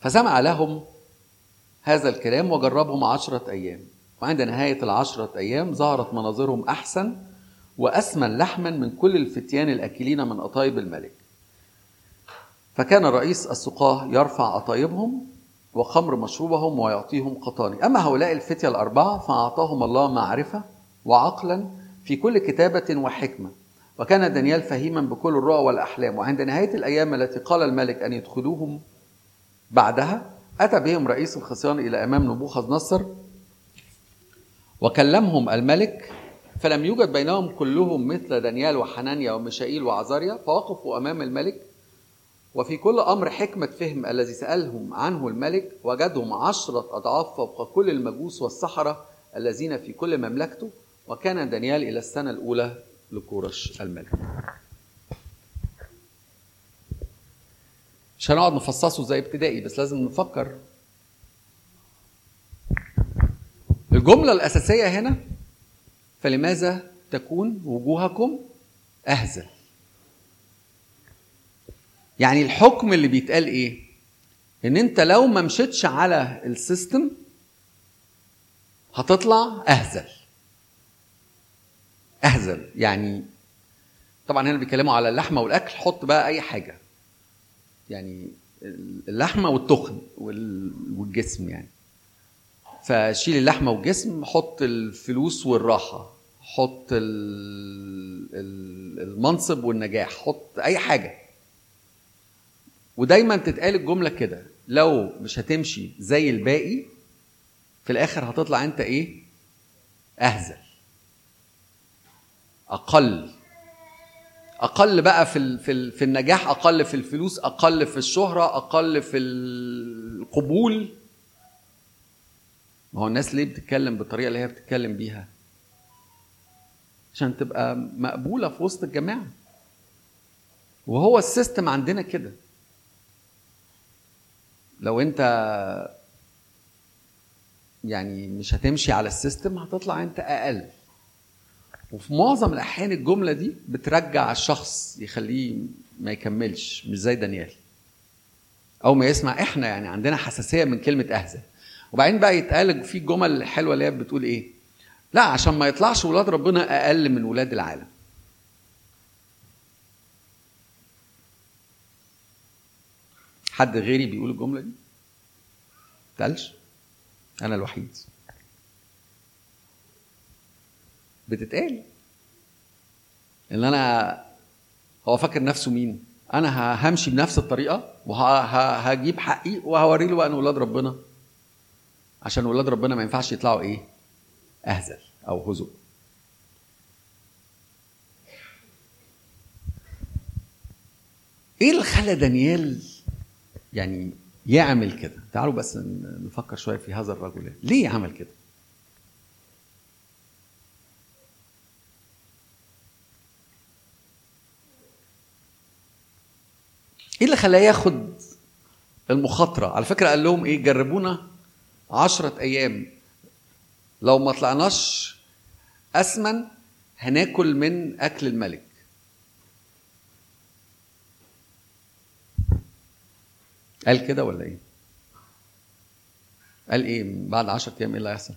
فسمع لهم هذا الكلام وجربهم عشرة أيام. وعند نهاية العشرة أيام ظهرت مناظرهم أحسن وأسمن لحما من كل الفتيان الأكلين من أطايب الملك. فكان رئيس السقاة يرفع أطايبهم وخمر مشروبهم ويعطيهم قطاني. أما هؤلاء الفتية الأربعة فأعطاهم الله معرفة وعقلا في كل كتابة وحكمة. وكان دانيال فهيما بكل الرؤى والأحلام. وعند نهاية الأيام التي قال الملك أن يدخلوهم بعدها أتى بهم رئيس الخصيان إلى أمام نبوخذ نصر وكلمهم الملك فلم يوجد بينهم كلهم مثل دانيال وحنانيا وميشائيل وعزاريا فوقفوا أمام الملك. وفي كل أمر حكمة فهم الذي سألهم عنه الملك وجدهم عشرة أضعاف فوق كل المجوس والسحرة الذين في كل مملكته. وكان دانيال إلى السنة الأولى لكورش الملك. مش هنقعد نفصصه زي ابتدائي بس لازم نفكر الجملة الأساسية هنا فلماذا تكون وجوهكم أهزل يعني الحكم اللي بيتقال إيه؟ إن أنت لو ما مشيتش على السيستم هتطلع أهزل. أهزل. يعني طبعا هنا بيتكلموا على اللحمة والأكل حط بقى أي حاجة. يعني اللحمة والتخن والجسم يعني. فشيل اللحمة والجسم حط الفلوس والراحة حط المنصب والنجاح حط أي حاجة. ودايما تتقال الجملة كده لو مش هتمشي زي الباقي في الآخر هتطلع أنت إيه؟ أهزل. أقل. أقل بقى في في في النجاح أقل في الفلوس أقل في الشهرة أقل في القبول. ما هو الناس ليه بتتكلم بالطريقة اللي هي بتتكلم بيها؟ عشان تبقى مقبولة في وسط الجماعة. وهو السيستم عندنا كده. لو انت يعني مش هتمشي على السيستم هتطلع انت أقل. وفي معظم الأحيان الجملة دي بترجع الشخص يخليه ما يكملش مش زي دانيال. أو ما يسمع إحنا يعني عندنا حساسية من كلمة اهزل وبعدين بقى يتقال في الجمل الحلوه اللي هي بتقول إيه؟ لا عشان ما يطلعش ولاد ربنا أقل من ولاد العالم. حد غيري بيقول الجملة دي؟ تقلش أنا الوحيد. بتتقال. إن أنا هو فاكر نفسه مين؟ أنا همشي بنفس الطريقة وهجيب حقي وهوري له بقى إن ولاد ربنا عشان ولاد ربنا ما ينفعش يطلعوا إيه؟ أهزل أو هزؤ. إيه اللي خلى دانيال يعني يعمل كده؟ تعالوا بس نفكر شوية في هذا الرجل. ليه عمل كده؟ إيه اللي خلاه ياخد المخاطرة؟ على فكرة قال لهم إيه؟ جربونا عشرة أيام. لو ما طلعناش أسمن هناكل من أكل الملك. قال كده ولا إيه؟ قال إيه؟ بعد عشرة أيام إيه اللي هيحصل؟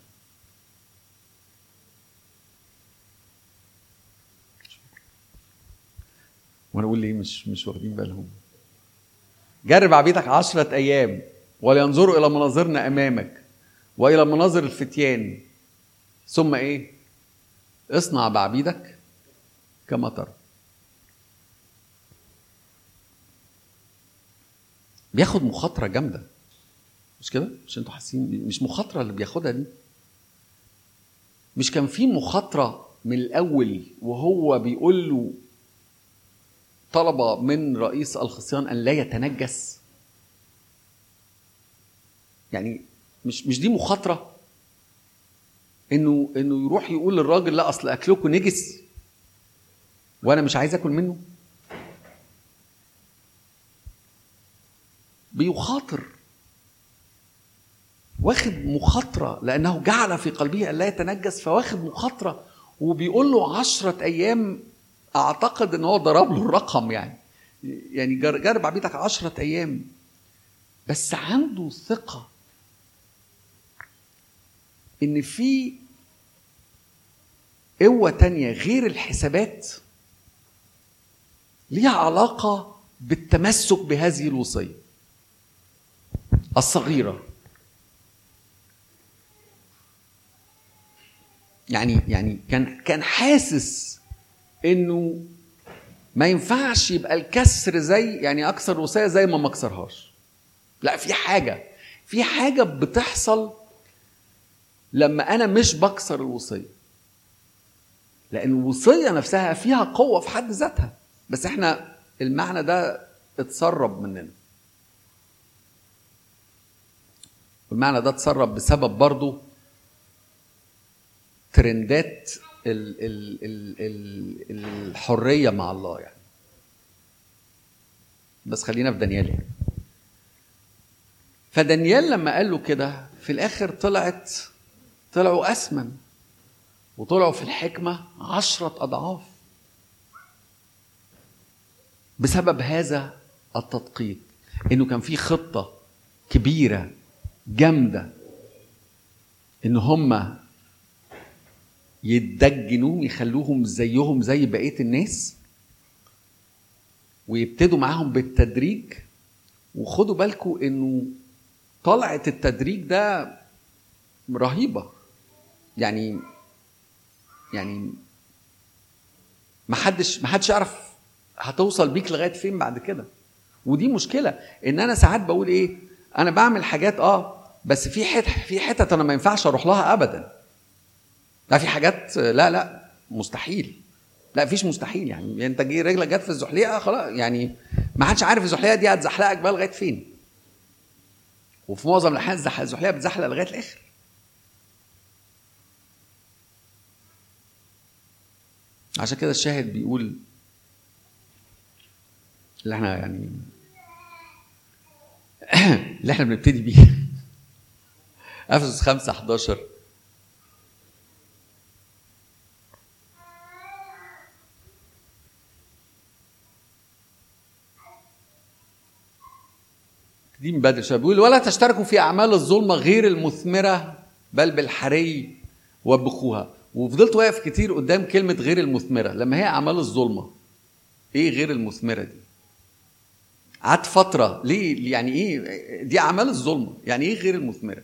وأنا أقول ليه مش مش واخدين بالهم؟ جرب عبيدك عشرة أيام ولينظروا إلى مناظرنا أمامك. وإلى مناظر الفتيان. ثم إيه؟ اصنع بعبيدك كما ترى. بياخد مخاطرة جامدة. مش كده؟ مش أنتوا حاسين مش مخاطرة اللي بياخدها دي. مش كان في مخاطرة من الأول وهو بيقول له طلب من رئيس الخصيان أن لا يتنجس؟ يعني مش مش دي مخاطرة؟ انه إنه يروح يقول للراجل لا أصل اكلكم نجس وأنا مش عايز آكل منه. بيخاطر. واخد مخاطرة لأنه جعل في قلبه أن لا يتنجس فواخد مخاطرة. وبيقول له عشرة أيام أعتقد أن هو ضرب له الرقم يعني. يعني جرب عبيدك عشرة أيام. بس عنده ثقة. إن في قوة تانية غير الحسابات ليها علاقة بالتمسك بهذه الوصية الصغيرة. يعني يعني كان كان حاسس إنه ما ينفعش يبقى الكسر زي يعني اكسر الوصيه زي ما ما اكسرهاش لا في حاجة في حاجة بتحصل لما أنا مش بكسر الوصية. لأن الوصية نفسها فيها قوة في حد ذاتها. بس إحنا المعنى ده اتسرب مننا. والمعنى ده اتسرب بسبب برضه ترندات ال ال ال ال الحرية مع الله يعني. بس خلينا في دانيال يعني. فدانيال لما قال له كده في الآخر طلعت طلعوا أسمن وطلعوا في الحكمة عشرة أضعاف. بسبب هذا التدقيق إنه كان في خطة كبيرة جامدة إن هم يتدجنوهم يخلوهم زيهم زي بقية الناس ويبتدوا معاهم بالتدريج. وخدوا بالكم إنه طلعة التدريج ده رهيبة. يعني يعني ما حدش ما حدش يعرف هتوصل بيك لغاية فين بعد كده. ودي مشكلة إن أنا ساعات بقول إيه أنا بعمل حاجات آه بس في حتت في حتت أنا ما ينفعش أروح لها ابدا. لا في حاجات لا لا مستحيل. لا فيش مستحيل يعني أنت جي رجلك جت في الزحليقة خلاص يعني ما حدش عارف الزحليقة دي هتزحلقك بقى لغاية فين. وفي معظم الأحيان الزحليقة بتزحلق لغاية الآخر. عشان كده الشاهد بيقول اللي إحنا يعني اللي إحنا بنبتدي بيه. إفسس 5 11 دي من بدري شوية. بيقول ولا تشتركوا في أعمال الظلمة غير المثمرة بل بالحري وبخوها. وفضلت واقف كتير قدام كلمة غير المثمرة. لما هي أعمال الظلمة إيه غير المثمرة دي؟ قعدت فترة ليه؟ يعني إيه؟ دي أعمال الظلمة. يعني إيه غير المثمرة؟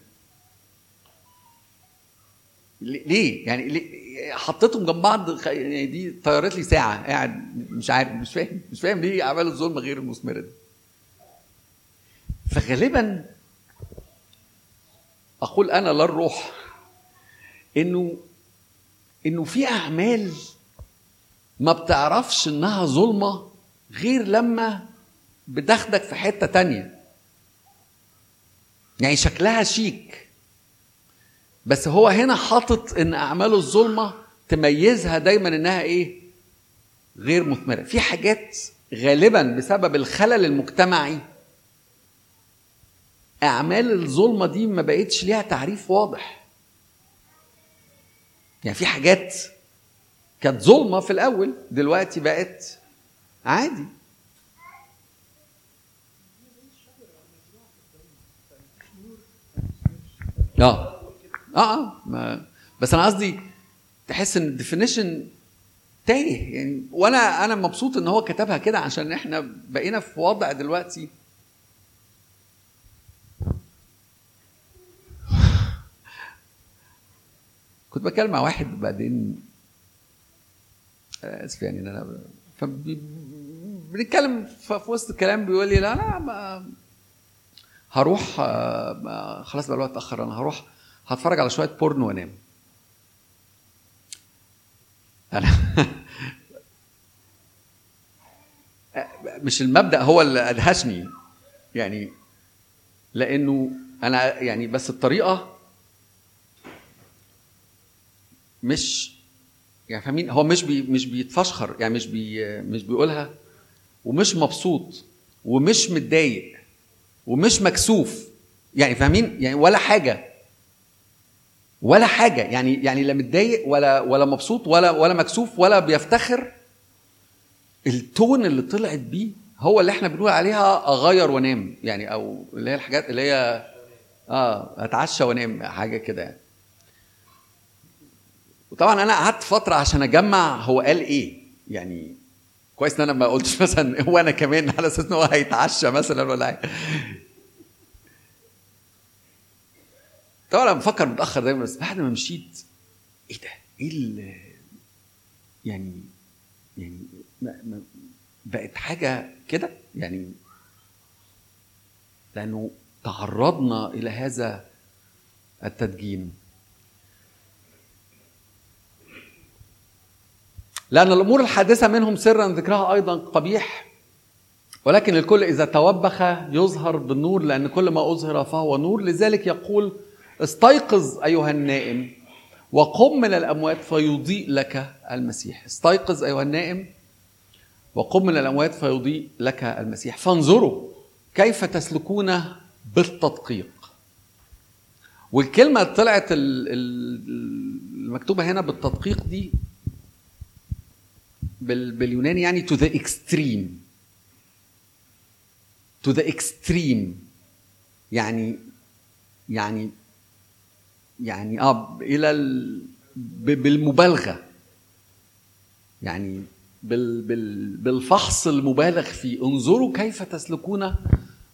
ليه؟ يعني ليه؟ حطيتهم جنب بعض يعني دي طيرت لي ساعة. قاعد مش عارف مش فاهم مش فاهم ليه أعمال الظلمة غير المثمرة دي. فغالبا أقول أنا لا الروح إنه إنه في أعمال ما بتعرفش إنها ظلمة غير لما بتاخدك في حتة تانية. يعني شكلها شيك. بس هو هنا حاطط إن أعمال الظلمة تميزها دايما إنها إيه؟ غير مثمرة. في حاجات غالبا بسبب الخلل المجتمعي أعمال الظلمة دي ما بقتش ليها تعريف واضح. يعني في حاجات كانت ظلمة في الأول دلوقتي بقت عادي. آه. آه آه ما بس أنا قصدي تحس إن الديفينيشن تايه يعني وأنا أنا مبسوط إن هو كتبها كده عشان إحنا بقينا في وضع دلوقتي كنت بتكلم مع واحد بعدين آسف يعني إن أنا بنتكلم في وسط الكلام بيقول لي لا ما هروح خلاص بقى الوقت اتأخر أنا هروح هتفرج على شوية porn وأنام. أنا مش المبدأ هو اللي أدهشني. يعني لأنه أنا يعني بس الطريقة مش يعني فاهمين؟ هو مش بي مش بيتفشخر يعني مش بي مش بيقولها ومش مبسوط ومش متضايق ومش مكسوف يعني فاهمين؟ يعني ولا حاجة. ولا حاجة يعني يعني لا متضايق ولا ولا مبسوط ولا ولا مكسوف ولا بيفتخر. التون اللي طلعت بيه هو اللي إحنا بنقول عليها أغير وانام يعني أو اللي هي الحاجات اللي هي آه أتعشى وانام حاجة كده يعني. وطبعا أنا قعدت فترة عشان أجمع هو قال إيه. يعني كويس إن أنا ما قلتش مثلا هو أنا كمان على أساس إن هو هيتعشى مثلا ولا حاجة. طبعا أنا بفكر متأخر دايما بس بعد ما مشيت إيه ده؟ إيه ال يعني يعني ما بقت حاجة كده؟ يعني لأنه تعرضنا إلى هذا التدجين. لأن الأمور الحادثة منهم سرا ذكرها أيضا قبيح. ولكن الكل إذا توبخ يظهر بالنور لأن كل ما أظهر فهو نور. لذلك يقول استيقظ أيها النائم وقم من الأموات فيضيء لك المسيح. استيقظ أيها النائم وقم من الأموات فيضيء لك المسيح. فانظروا كيف تسلكون بالتدقيق. والكلمة طلعت المكتوبة هنا بالتدقيق دي باليوناني يعني to the extreme. To the extreme. يعني يعني يعني آه إلى ال... بالمبالغة. يعني بال... بال... بالفحص المبالغ فيه انظروا كيف تسلكون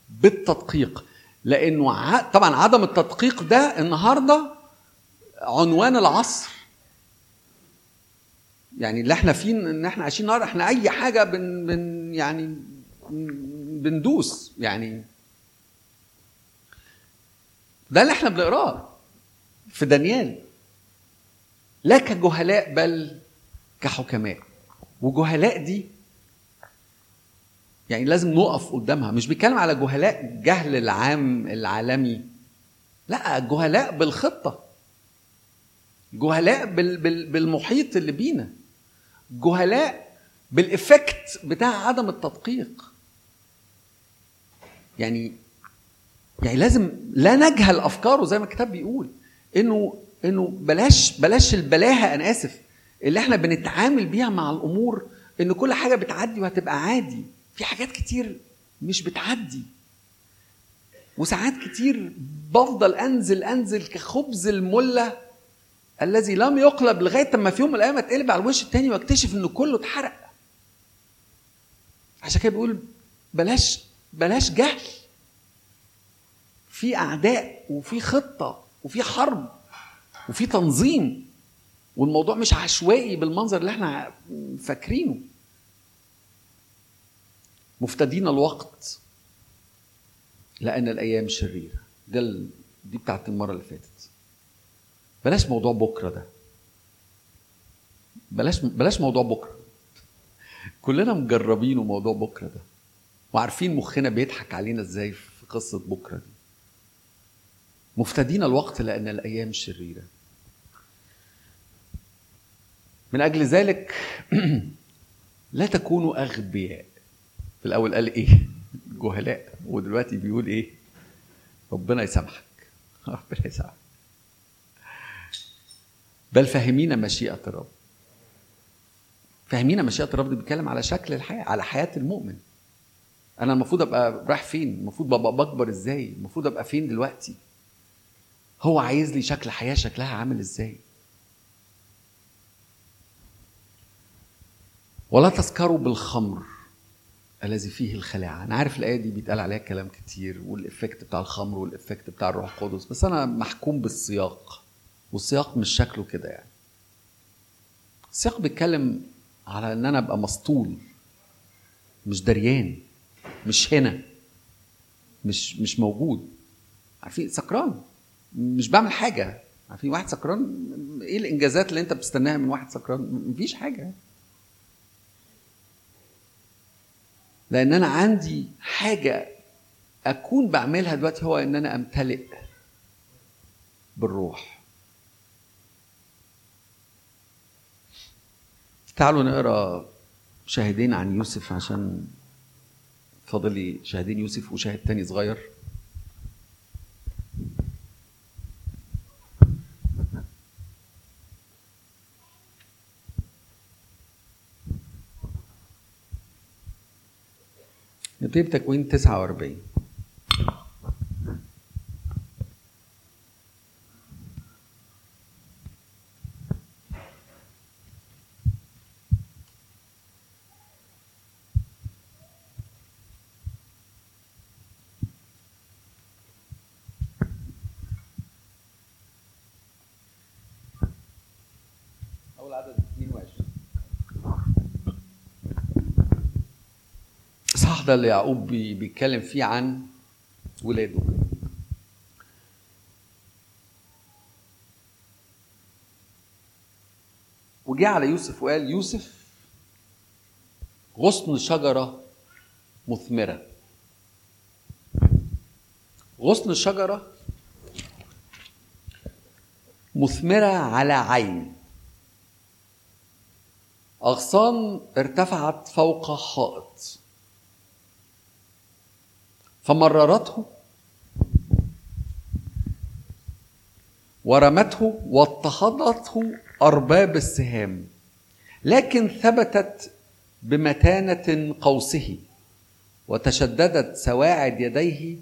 بالتدقيق. لأنه ع... طبعا عدم التدقيق ده النهارده عنوان العصر. يعني اللي إحنا فيه ان إحنا عايشين النهارده إحنا اي حاجة بن, بن يعني بندوس يعني. ده اللي إحنا بنقراه في دانيال. لا كجهلاء بل كحكماء. وجهلاء دي يعني لازم نقف قدامها. مش بيتكلم على جهلاء جهل العام العالمي. لا جهلاء بالخطة. جهلاء بالمحيط اللي بينا. جهلاء بالإفكت بتاع عدم التدقيق. يعني يعني لازم لا نجهل أفكاره زي ما الكتاب بيقول. إنه إنه بلاش بلاش البلاهة أنا آسف اللي إحنا بنتعامل بيها مع الأمور إن كل حاجة بتعدي وهتبقى عادي. في حاجات كتير مش بتعدي. وساعات كتير بفضل أنزل أنزل كخبز الملة الذي لم يقلب لغاية ما في يوم من الأيام اتقلب على الوش التاني واكتشف إنه كله اتحرق. عشان كده بيقول بلاش بلاش جهل. في أعداء وفي خطة وفي حرب وفي تنظيم والموضوع مش عشوائي بالمنظر اللي إحنا فاكرينه. مفتدين الوقت. لأن الأيام شريرة. ده دي بتاعت المرة اللي فاتت. بلاش موضوع بكرة ده. بلاش بلاش موضوع بكرة. كلنا مجربينه موضوع بكرة ده. وعارفين مخنا بيضحك علينا إزاي في قصة بكرة دي. مفتدين الوقت لأن الأيام شريرة. من أجل ذلك لا تكونوا أغبياء. في الأول قال إيه؟ جهلاء. ودلوقتي بيقول إيه؟ ربنا يسامحك. ربنا يسامحك. بل فاهمين مشيئة الرب فاهمين مشيئة الرب بيتكلم على شكل الحياة على حياة المؤمن أنا المفروض أبقى رايح فين؟ المفروض أبقى بكبر إزاي؟ المفروض أبقى فين دلوقتي؟ هو عايز لي شكل حياة شكلها عامل إزاي؟ ولا تسكروا بالخمر الذي فيه الخلاعة أنا عارف الآية دي بيتقال عليها كلام كتير وال effect بتاع الخمر وال effect بتاع الروح القدس بس أنا محكوم بالسياق والسياق مش شكله كده يعني. السياق بيتكلم على إن أنا أبقى مسطول مش دريان مش هنا مش مش موجود. عارفين؟ سكران. مش بعمل حاجة. عارفين؟ واحد سكران إيه الإنجازات اللي أنت بتستناها من واحد سكران؟ مفيش حاجة. لأن أنا عندي حاجة أكون بعملها دلوقتي هو إن أنا أمتلئ بالروح. تعالوا نقرأ شاهدين عن يوسف عشان فاضل لي شاهدين يوسف وشاهد تاني صغير. نبتدي بتكوين 49 أول عدد 22 ده اللي يعقوب بي- بيتكلم فيه عن ولاده. وجه على يوسف وقال يوسف غصن شجرة مثمرة. غصن الشجرة مثمرة على عين. أغصان ارتفعت فوق حائط. فمررته. ورمته واضطهدته أرباب السهام. لكن ثبتت بمتانة قوسه وتشددت سواعد يديه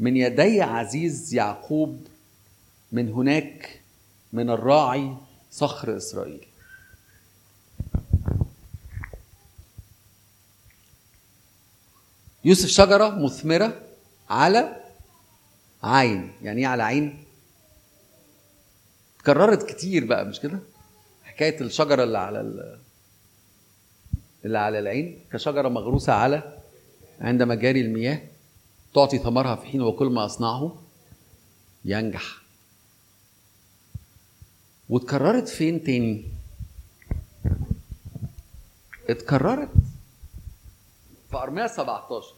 من يدي عزيز يعقوب من هناك من الراعي صخر إسرائيل. يوسف شجرة مثمرة على عين. يعني إيه على عين؟ اتكررت كتير بقى مش كده؟ حكاية الشجرة اللي على ال- اللي على العين كشجرة مغروسة على عند مجاري المياه تعطي ثمرها في حين وكل ما أصنعه ينجح. واتكررت فين تاني؟ اتكررت في أرمية 17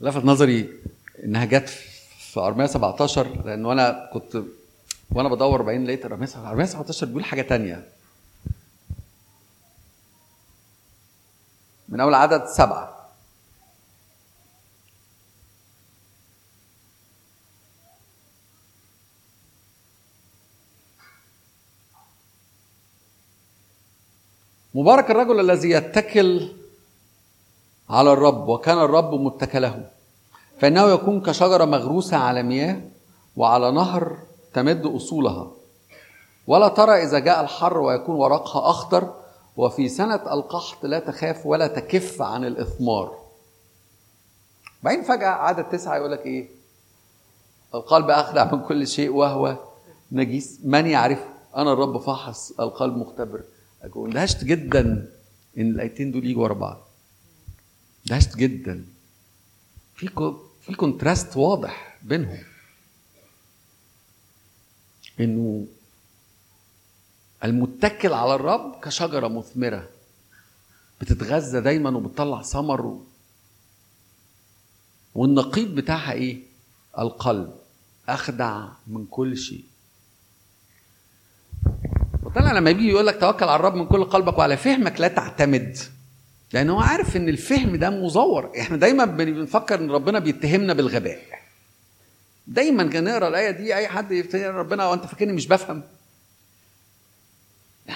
لفت نظري إنها جت في ارميه 17 لأن وأنا كنت وأنا بدور بعدين لقيت ارميه 17 بيقول حاجة تانية. من أول عدد سبعة. مبارك الرجل الذي يتكل على الرب وكان الرب متكله فإنه يكون كشجرة مغروسة على مياه وعلى نهر تمد أصولها. ولا ترى إذا جاء الحر ويكون ورقها أخضر وفي سنة القحط لا تخاف ولا تكف عن الإثمار. بعدين فجأة عدد تسعة يقول لك إيه؟ القلب أخدع من كل شيء وهو نجيس. من يعرفه أنا الرب فحص القلب مختبر. أكون اندهشت جدا إن الآيتين دول يجوا ورا بعض. اندهشت جدا. في في contrast واضح بينهم. إنه المتكل على الرب كشجرة مثمرة. بتتغذى دايما وبتطلع ثمر. والنقيض بتاعها إيه؟ القلب. أخدع من كل شيء. وطلع لما يجي يقول لك توكل على الرب من كل قلبك وعلى فهمك لا تعتمد. لأن هو عارف إن الفهم ده مزور. إحنا دايما بن- بنفكر إن ربنا بيتهمنا بالغباء. دايما كان نقرأ الآية دي أي حد يفتكر ربنا وأنت فاكرني مش بفهم.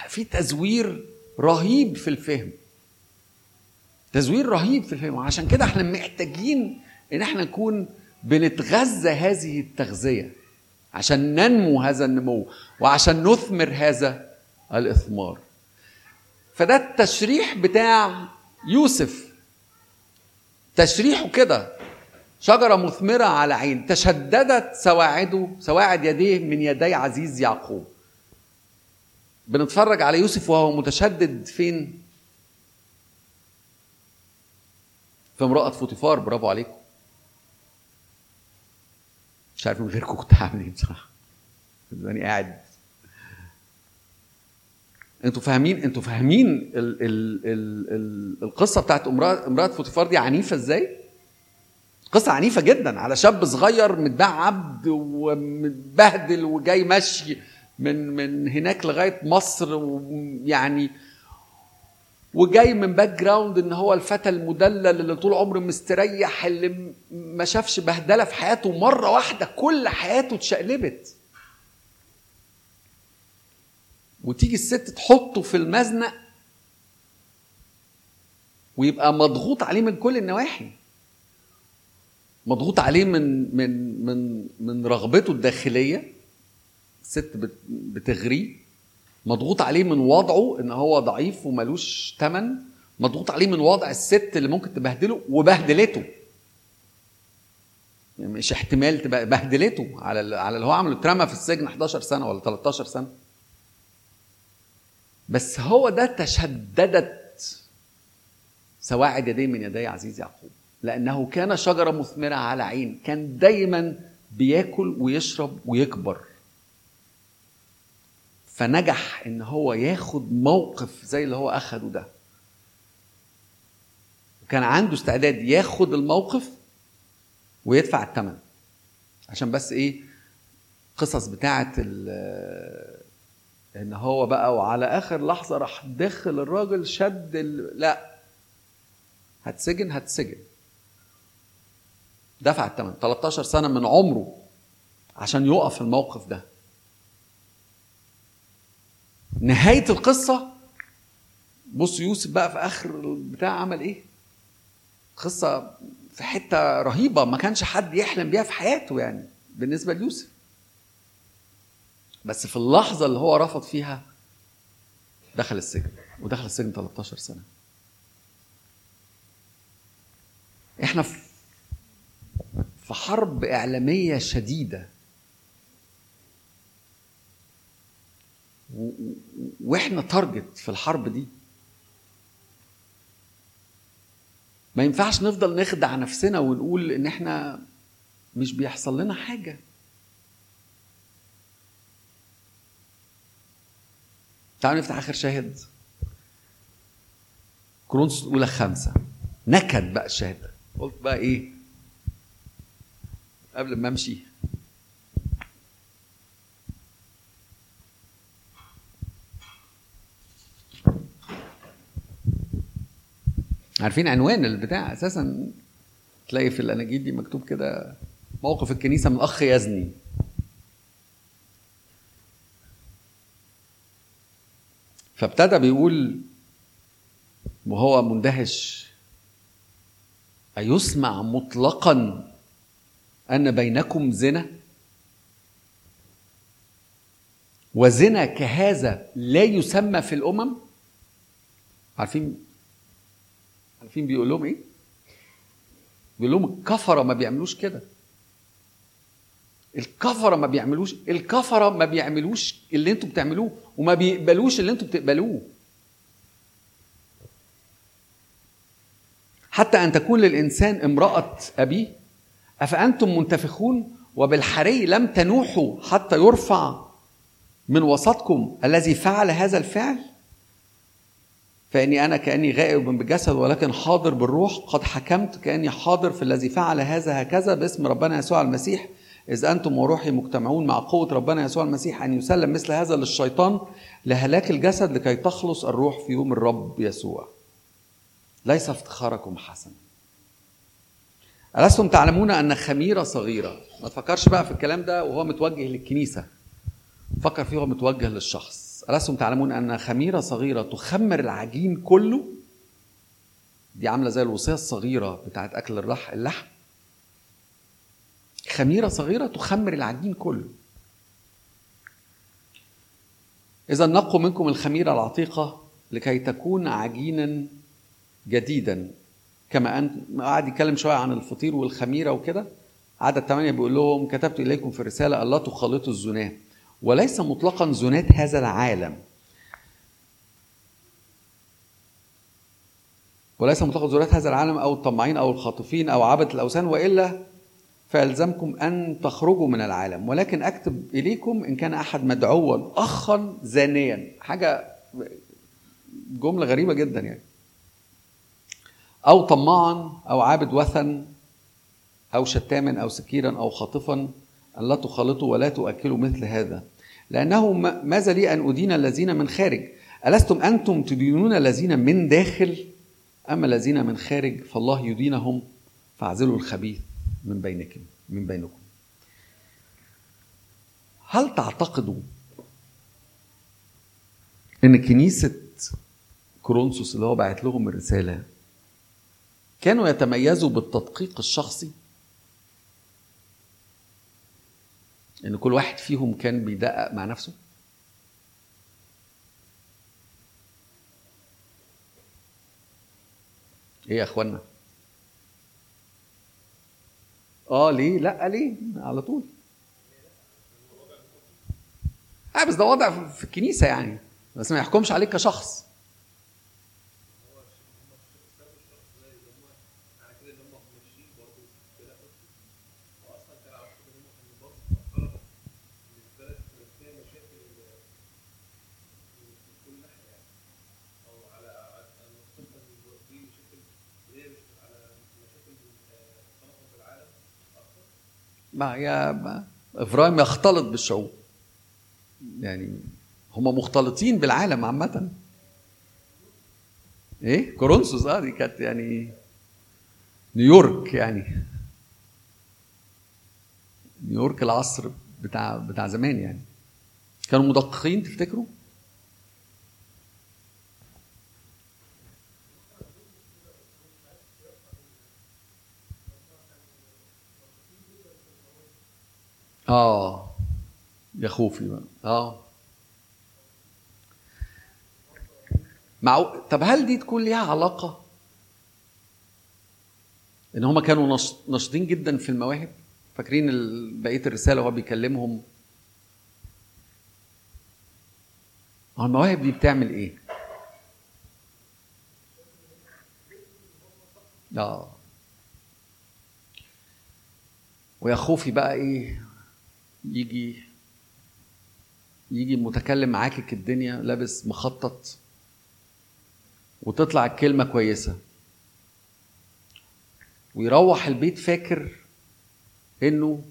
في تزوير رهيب في الفهم. تزوير رهيب في الفهم. وعشان كده إحنا محتاجين ان إحنا نكون بنتغذى هذه التغذية عشان ننمو هذا النمو وعشان نثمر هذا الإثمار. فده التشريح بتاع يوسف. تشريحه كده. شجرة مثمرة على عين. تشددت سواعده سواعد يديه من يدي عزيز يعقوب. بنتفرج على يوسف وهو متشدد فين؟ في امرأة فوتيفار برافو عليكم. مش عارف من غيركم كنت هعمل إيه بصراحة. يعني قاعد. أنتوا فاهمين أنتوا فاهمين ال ال ال ال القصة بتاعت امرأة امرأة فوتيفار دي عنيفة إزاي؟ قصة عنيفة جدا على شاب صغير متباع عبد ومتبهدل وجاي مشي من من هناك لغاية مصر ويعني وجاي من background إن هو الفتى المدلل اللي طول عمره مستريح اللي ما شافش بهدلة في حياته مرة واحدة كل حياته اتشقلبت. وتيجي الست تحطه في المزنق ويبقى مضغوط عليه من كل النواحي. مضغوط عليه من من من من رغبته الداخلية. الست بتغريه مضغوط عليه من وضعه إن هو ضعيف وملوش ثمن مضغوط عليه من وضع الست اللي ممكن تبهدله وبهدلته. يعني مش احتمال تبقى بهدلته على على اللي هو عمله اترمى في السجن 11 سنة ولا 13 سنة. بس هو ده تشددت سواعد يديه من يدي عزيز يعقوب. لأنه كان شجرة مثمرة على عين كان دايما بياكل ويشرب ويكبر. فنجح إن هو ياخد موقف زي اللي هو أخده ده. وكان عنده استعداد ياخد الموقف ويدفع الثمن عشان بس إيه؟ قصص بتاعه إن هو بقى وعلى آخر لحظة راح دخل الراجل شد ال... لا. هتسجن هتسجن. دفع الثمن 13 سنة من عمره عشان يقف الموقف ده. نهاية القصة بص يوسف بقى في آخر البتاع عمل إيه؟ قصة في حتة رهيبة ما كانش حد يحلم بيها في حياته يعني بالنسبة ليوسف. بس في اللحظة اللي هو رفض فيها دخل السجن ودخل السجن 13 سنة. إحنا في حرب إعلامية شديدة. وإحنا تارجت في الحرب دي. ما ينفعش نفضل نخدع نفسنا ونقول إن إحنا مش بيحصل لنا حاجة. تعالوا نفتح آخر شاهد. كرونس الأولى خمسة. نكد بقى الشاهد. ده قلت بقى إيه؟ قبل ما أمشي. عارفين عنوان البتاع أساسا. تلاقي في الاناجيل دي مكتوب كده موقف الكنيسة من أخ يزني. فابتدى بيقول وهو مندهش أيسمع مطلقا أن بينكم زنا؟ وزنا كهذا لا يسمى في الأمم؟ عارفين عارفين بيقول لهم إيه؟ بيقول لهم الكفرة ما بيعملوش كده. الكفرة ما بيعملوش الكفرة ما بيعملوش اللي أنتوا بتعملوه وما بيقبلوش اللي أنتوا بتقبلوه. حتى أن تكون للإنسان امرأة أبيه أفأنتم منتفخون؟ وبالحري لم تنوحوا حتى يرفع من وسطكم الذي فعل هذا الفعل؟ فإني أنا كأني غائب بالجسد ولكن حاضر بالروح. قد حكمت كأني حاضر في الذي فعل هذا هكذا باسم ربنا يسوع المسيح. إذ أنتم وروحي مجتمعون مع قوة ربنا يسوع المسيح أن يسلم مثل هذا للشيطان لهلاك الجسد لكي تخلص الروح في يوم الرب يسوع. ليس افتخاركم حسنا. ألستم تعلمون أن خميرة صغيرة؟ ما تفكرش بقى في الكلام ده وهو متوجه للكنيسة. فكر فيه وهو متوجه للشخص. ألستم تعلمون أن خميرة صغيرة تخمر العجين كله؟ دي عاملة زي الوصية الصغيرة بتاعت أكل اللحم. خميرة صغيرة تخمر العجين كله. إذا نقوا منكم الخميرة العتيقة لكي تكون عجينا جديدا. كما أن قعد يتكلم شوية عن الفطير والخميرة وكده. عدد ثمانية بيقول لهم كتبت إليكم في الرسالة ألا تخلطوا الزناة وليس مطلقا زناة هذا العالم. وليس مطلقا زناة هذا العالم أو الطماعين أو الخاطفين أو عبد الأوثان وإلا فيلزمكم أن تخرجوا من العالم. ولكن أكتب إليكم إن كان أحد مدعوا أخا زانيا. حاجة جملة غريبة جدا يعني. أو طماعا أو عابد وثن أو شتاما أو سكيرا أو خاطفا أن لا تخالطوا ولا تؤكلوا مثل هذا. لأنه ماذا لي أن أدين الذين من خارج؟ ألستم أنتم تدينون الذين من داخل؟ أما الذين من خارج؟ فالله يدينهم فاعزلوا الخبيث من بينكم من بينكم. هل تعتقدوا إن كنيسة كورنثوس اللي هو بعت لهم الرسالة كانوا يتميزوا بالتدقيق الشخصي؟ ان كل واحد فيهم كان بيدقق مع نفسه. إيه يا إخوانا؟ آه ليه؟ لأ ليه؟ على طول. آه بس ده وضع في الكنيسة يعني. بس ما يحكمش عليك كشخص. هي إبراهيم يختلط بالشعوب. يعني هم مختلطين بالعالم عامة. إيه؟ كورنثوس آه دي كانت يعني نيويورك يعني. نيويورك العصر بتاع بتاع زمان يعني. كانوا مدققين تفتكروا؟ آه. يا خوفي بقى. آه. مع طب هل دي تكون ليها علاقة؟ إن هما كانوا ناشطين جدا في المواهب؟ فاكرين بقية الرسالة وهو بيكلمهم؟ هو المواهب دي بتعمل إيه؟ آه. ويا خوفي بقى إيه؟ يجي يجي متكلم معاكك الدنيا لابس مخطط وتطلع الكلمة كويسة ويروح البيت فاكر إنه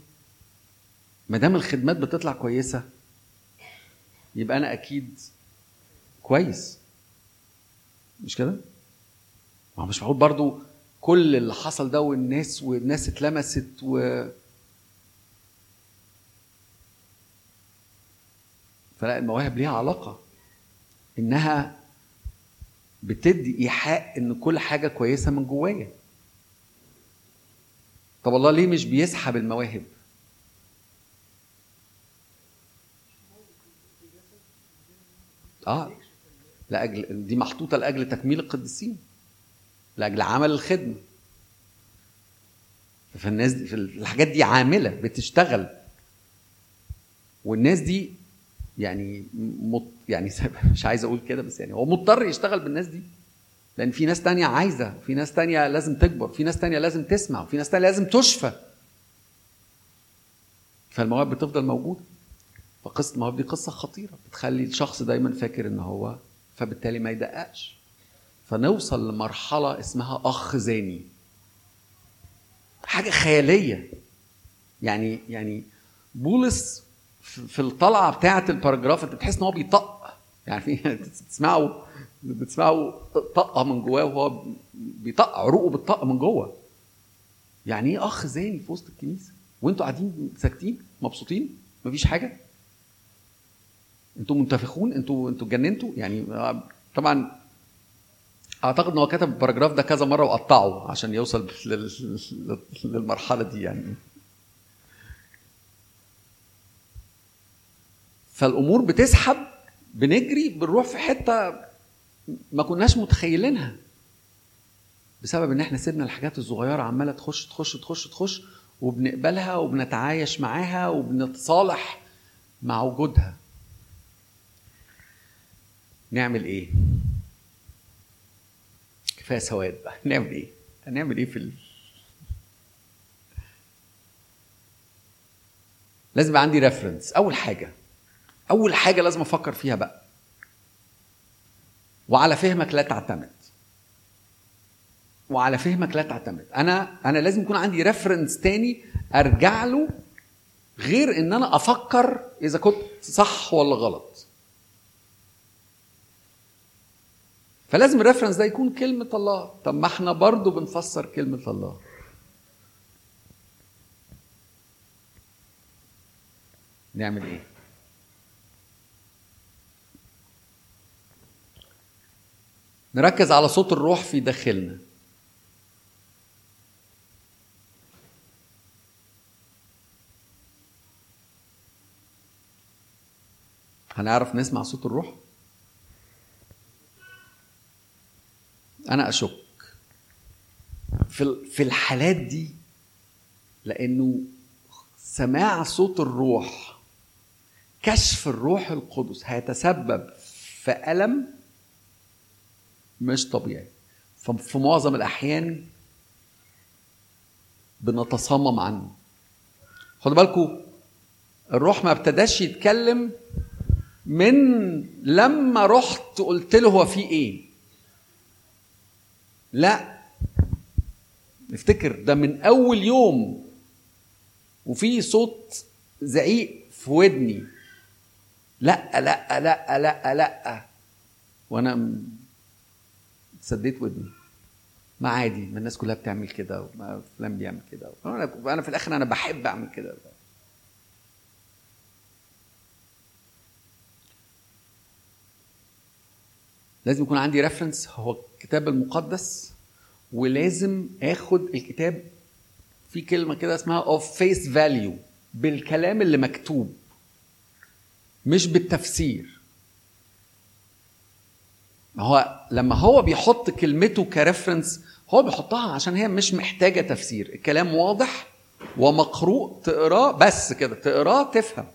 ما دام الخدمات بتطلع كويسة يبقى أنا أكيد كويس مش كده؟ ما مش معقول برضو كل اللي حصل ده والناس والناس اتلمست و فلا المواهب ليها علاقة إنها بتدي إيحاء إن كل حاجة كويسة من جوايا. طب الله ليه مش بيسحب المواهب؟ آه لأجل دي محطوطة لأجل تكميل القديسين لأجل عمل الخدمة. فالناس دي في الحاجات دي عاملة بتشتغل. والناس دي يعني مط يعني مش عايز أقول كده بس يعني هو مضطر يشتغل بالناس دي. لأن في ناس تانية عايزة في ناس تانية لازم تكبر في ناس تانية لازم تسمع في ناس تانية لازم تشفى. فالمواهب بتفضل موجودة. فقصة المواهب دي قصة خطيرة بتخلي الشخص دايما فاكر إن هو فبالتالي ما يدققش. فنوصل لمرحلة اسمها أخ زاني. حاجة خيالية. يعني يعني بولس في الطلعة بتاعة الباراجراف انت بتحس ان هو بيطق. يعني في بتسمعوا بتسمعوا طقة من جواه وهو بيطق عروقه بتطق من جوه. يعني إيه اخ زاني في وسط الكنيسة؟ وانتوا قاعدين ساكتين مبسوطين؟ مفيش حاجة؟ أنتوا منتفخون؟ أنتوا أنتوا اتجننتوا؟ يعني طبعا اعتقد ان هو كتب الباراجراف ده كذا مرة وقطعه عشان يوصل للمرحلة دي يعني. فالأمور بتسحب بنجري بنروح في حتة ما كناش متخيلينها. بسبب إن إحنا سيبنا الحاجات الصغيرة عمالة تخش تخش تخش تخش وبنقبلها وبنتعايش معاها وبنتصالح مع وجودها. نعمل إيه؟ كفاية سواد بقى. نعمل إيه؟ هنعمل إيه في ال... لازم يبقى عندي ريفرنس أول حاجة أول حاجة لازم أفكر فيها بقى. وعلى فهمك لا تعتمد. وعلى فهمك لا تعتمد. أنا أنا لازم يكون عندي reference تاني أرجع له غير إن أنا أفكر إذا كنت صح ولا غلط. فلازم ال reference ده يكون كلمة الله. طب ما إحنا برضو بنفسر كلمة الله. نعمل إيه؟ نركز على صوت الروح في داخلنا. هنعرف نسمع صوت الروح؟ أنا أشك في في الحالات دي لأنه سماع صوت الروح كشف الروح القدس هيتسبب في ألم مش طبيعي. ففي معظم الأحيان بنتصمم عنه. خدوا بالكم الروح ما ابتداش يتكلم من لما رحت قلت له هو في إيه. لا. نفتكر ده من أول يوم وفي صوت زعيق في ودني. لا لا لا لا لا. وأنا سديت ودني. ما عادي ما الناس كلها بتعمل كده وما فلان بيعمل كده أنا في الآخر أنا بحب أعمل كده. لازم يكون عندي ريفرنس هو الكتاب المقدس ولازم آخد الكتاب في كلمة كده اسمها of face value بالكلام اللي مكتوب مش بالتفسير. ما هو لما هو بيحط كلمته ك reference هو بيحطها عشان هي مش محتاجة تفسير. الكلام واضح ومقروء تقراه بس كده تقراه تفهم.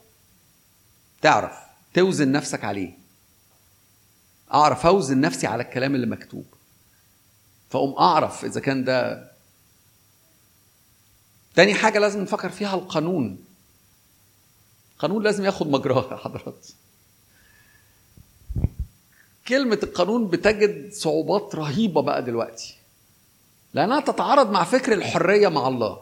تعرف توزن نفسك عليه. أعرف أوزن نفسي على الكلام اللي مكتوب. فأقوم أعرف إذا كان ده. تاني حاجة لازم نفكر فيها القانون. القانون لازم ياخد مجراه يا حضرات. كلمة القانون بتجد صعوبات رهيبة بقى دلوقتي. لأنها تتعارض مع فكر الحرية مع الله.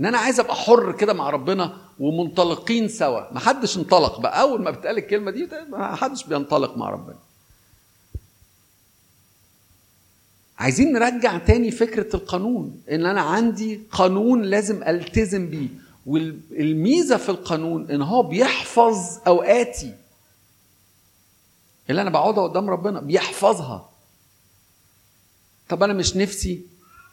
إن أنا عايز أبقى حر كده مع ربنا ومنطلقين سوا. ما حدش انطلق بقى. أول ما بتقال الكلمة دي ما حدش بينطلق مع ربنا. عايزين نرجع تاني فكرة القانون. إن أنا عندي قانون لازم ألتزم بيه. والميزة في القانون إن هو بيحفظ أوقاتي. اللي أنا بقعدها قدام ربنا بيحفظها. طب أنا مش نفسي؟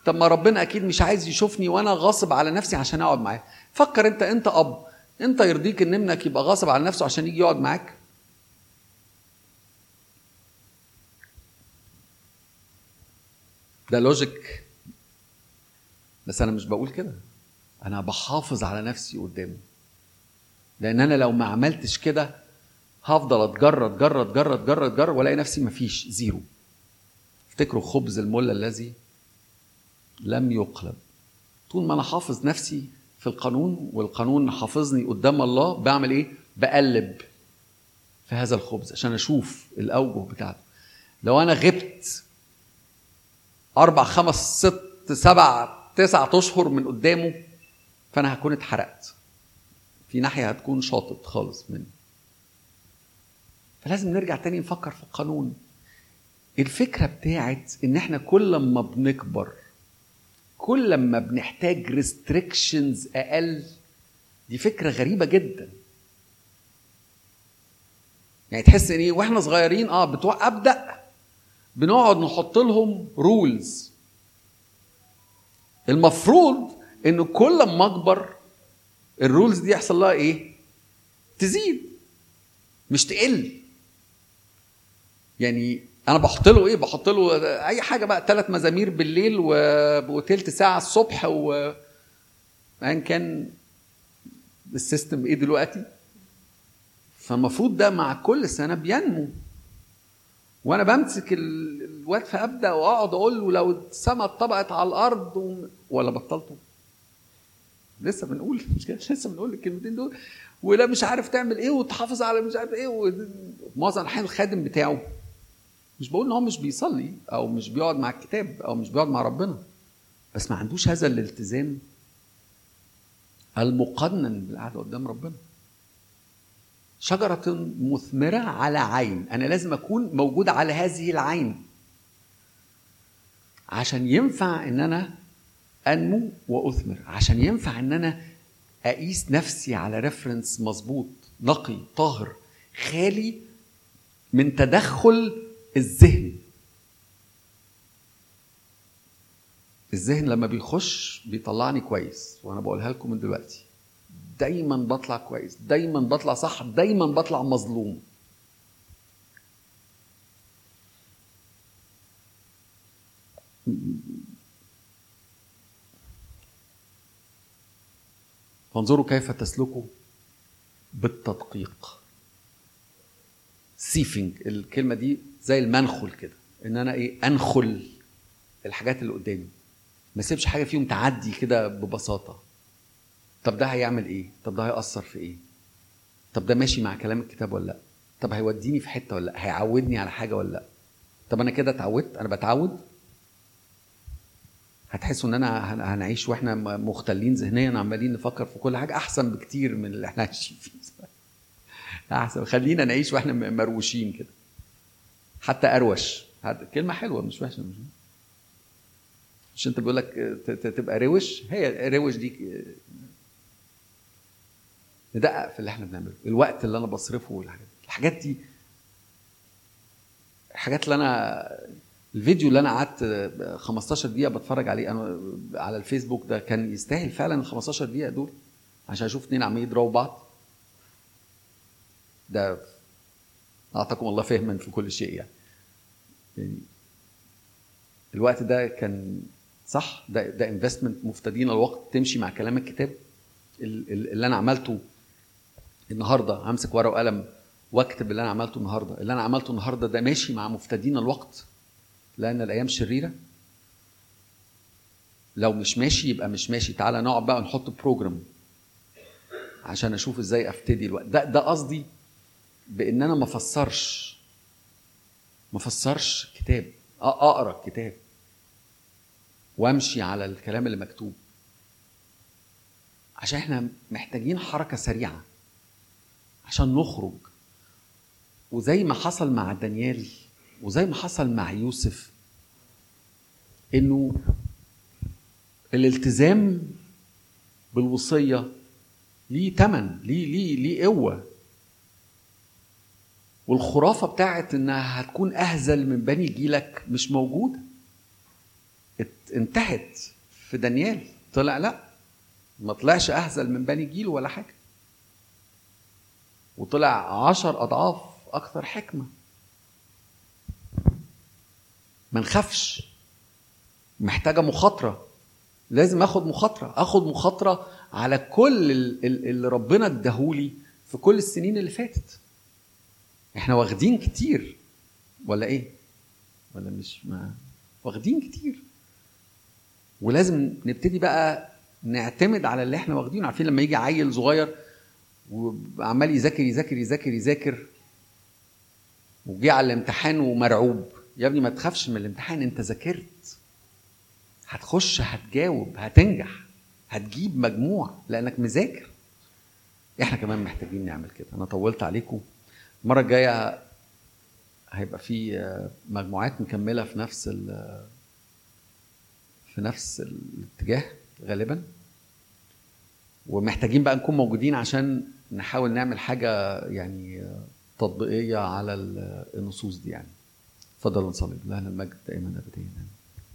طب ما ربنا أكيد مش عايز يشوفني وأنا غاصب على نفسي عشان أقعد معاه. فكر أنت أنت أب أنت يرضيك إن ابنك يبقى غاصب على نفسه عشان يجي يقعد معاك؟ ده logic بس أنا مش بقول كده. أنا بحافظ على نفسي قدامه. لأن أنا لو ما عملتش كده هفضل اتجرد جرد جرد جرد جرد والاقي نفسي مفيش zero. افتكروا خبز المله الذي لم يقلب. طول ما أنا حافظ نفسي في القانون والقانون حافظني قدام الله بعمل إيه؟ بقلب في هذا الخبز عشان أشوف الاوجه بتاعته. لو أنا غبت أربع خمس ست سبع تسعة اشهر من قدامه فانا هكون اتحرقت. في ناحية هتكون شاطط خالص مني. فلازم نرجع تاني نفكر في القانون. الفكرة بتاعت إن إحنا كل ما بنكبر كل ما بنحتاج ريستريكشنز أقل دي فكرة غريبة جدا. يعني تحس إن إيه وإحنا صغيرين آه بتوع أبدأ. بنقعد نحط لهم rules المفروض إن كل ما أكبر ال rules دي يحصل لها إيه؟ تزيد مش تقل. يعني أنا بحط له إيه؟ بحط له أي حاجة بقى ثلاث مزامير بالليل و... وتلت ساعة الصبح و ايا كان السيستم إيه دلوقتي؟ فالمفروض ده مع كل سنة بينمو. وأنا بمسك الواد فابدا وأقعد أقول له لو السماء اتطبقت على الأرض و... ولا بطلته. لسه بنقول لسه بنقول الكلمتين دول. ولا مش عارف تعمل إيه وتحافظ على مش عارف إيه ومعظم الأحيان الخادم بتاعه. مش بقول إن هو مش بيصلي أو مش بيقعد مع الكتاب أو مش بيقعد مع ربنا بس ما عندوش هذا الالتزام المقنن بالقعدة قدام ربنا. شجرة مثمرة على عين أنا لازم أكون موجود على هذه العين عشان ينفع إن أنا أنمو وأثمر عشان ينفع إن أنا أقيس نفسي على ريفرنس مظبوط نقي طاهر خالي من تدخل الذهن. الذهن لما بيخش بيطلعني كويس وأنا بقولها لكم من دلوقتي. دايما بطلع كويس دايما بطلع صح دايما بطلع مظلوم. فانظروا كيف تسلكوا بالتدقيق. سيفنج الكلمة دي زي المنخل كده. إن أنا إيه؟ أنخل الحاجات اللي قدامي. ما أسيبش حاجة فيهم تعدي كده ببساطة. طب ده هيعمل إيه؟ طب ده هيأثر في إيه؟ طب ده ماشي مع كلام الكتاب ولا لأ؟ طب هيوديني في حتة ولا لأ؟ هيعودني على حاجة ولا لأ؟ طب أنا كده اتعودت؟ أنا بتعود؟ هتحسوا إن أنا هنعيش وإحنا مختلين ذهنيا عمالين نفكر في كل حاجة أحسن بكتير من اللي إحنا عايشين فيه. أحسن. خلينا نعيش وإحنا مروشين كده. حتى أروش. كلمة حلوة مش وحشة. مش مش أنت بيقول لك تبقى روش؟ هي روش دي ندقق في اللي إحنا بنعمله. الوقت اللي أنا بصرفه والحاجات الحاجات دي الحاجات اللي أنا الفيديو اللي أنا قعدت 15 دقيقة بتفرج عليه أنا على الفيسبوك ده كان يستاهل فعلا ال 15 دقيقة دول عشان أشوف اتنين عمالين يضربوا بعض. ده أعطاكم الله فهما في كل شيء يعني. يعني الوقت ده كان صح ده ده انفستمنت مفتدين الوقت تمشي مع كلام الكتاب اللي أنا عملته النهارده همسك ورقة وقلم وأكتب اللي أنا عملته النهارده. اللي أنا عملته النهارده ده ماشي مع مفتدين الوقت لأن الأيام شريرة. لو مش ماشي يبقى مش ماشي. تعالى نقعد بقى نحط بروجرام عشان أشوف إزاي افتدي الوقت. ده ده قصدي بإن أنا ما افسرش ما افسرش كتاب. أقرأ الكتاب. وأمشي على الكلام اللي مكتوب. عشان إحنا محتاجين حركة سريعة. عشان نخرج. وزي ما حصل مع دانيال وزي ما حصل مع يوسف إنه الالتزام بالوصية ليه تمن ليه ليه ليه قوة. والخرافة بتاعت إنها هتكون أهزل من بني جيلك مش موجودة. انتهت في دانيال. طلع لا ما طلعش أهزل من بني جيل ولا حاجة. وطلع عشر أضعاف أكثر حكمة. ما نخافش. محتاجة مخاطرة. لازم آخد مخاطرة. آخد مخاطرة على كل اللي ربنا اداهولي في كل السنين اللي فاتت. إحنا واخدين كتير. ولا إيه؟ ولا مش ما. واخدين كتير. ولازم نبتدي بقى نعتمد على اللي إحنا واخدينه. عارفين لما يجي عيل صغير وعمال يذاكر يذاكر يذاكر يذاكر وجي على الامتحان ومرعوب. يا ابني ما تخافش من الامتحان أنت ذاكرت. هتخش هتجاوب هتنجح هتجيب مجموع لأنك مذاكر. إحنا كمان محتاجين نعمل كده. أنا طولت عليكم. المرة الجاية هيبقى في مجموعات مكملة في نفس في نفس الاتجاه غالبا. ومحتاجين بقى نكون موجودين عشان نحاول نعمل حاجة يعني تطبيقية على النصوص دي يعني. اتفضلوا نصلي لله المجد. دائما ابديا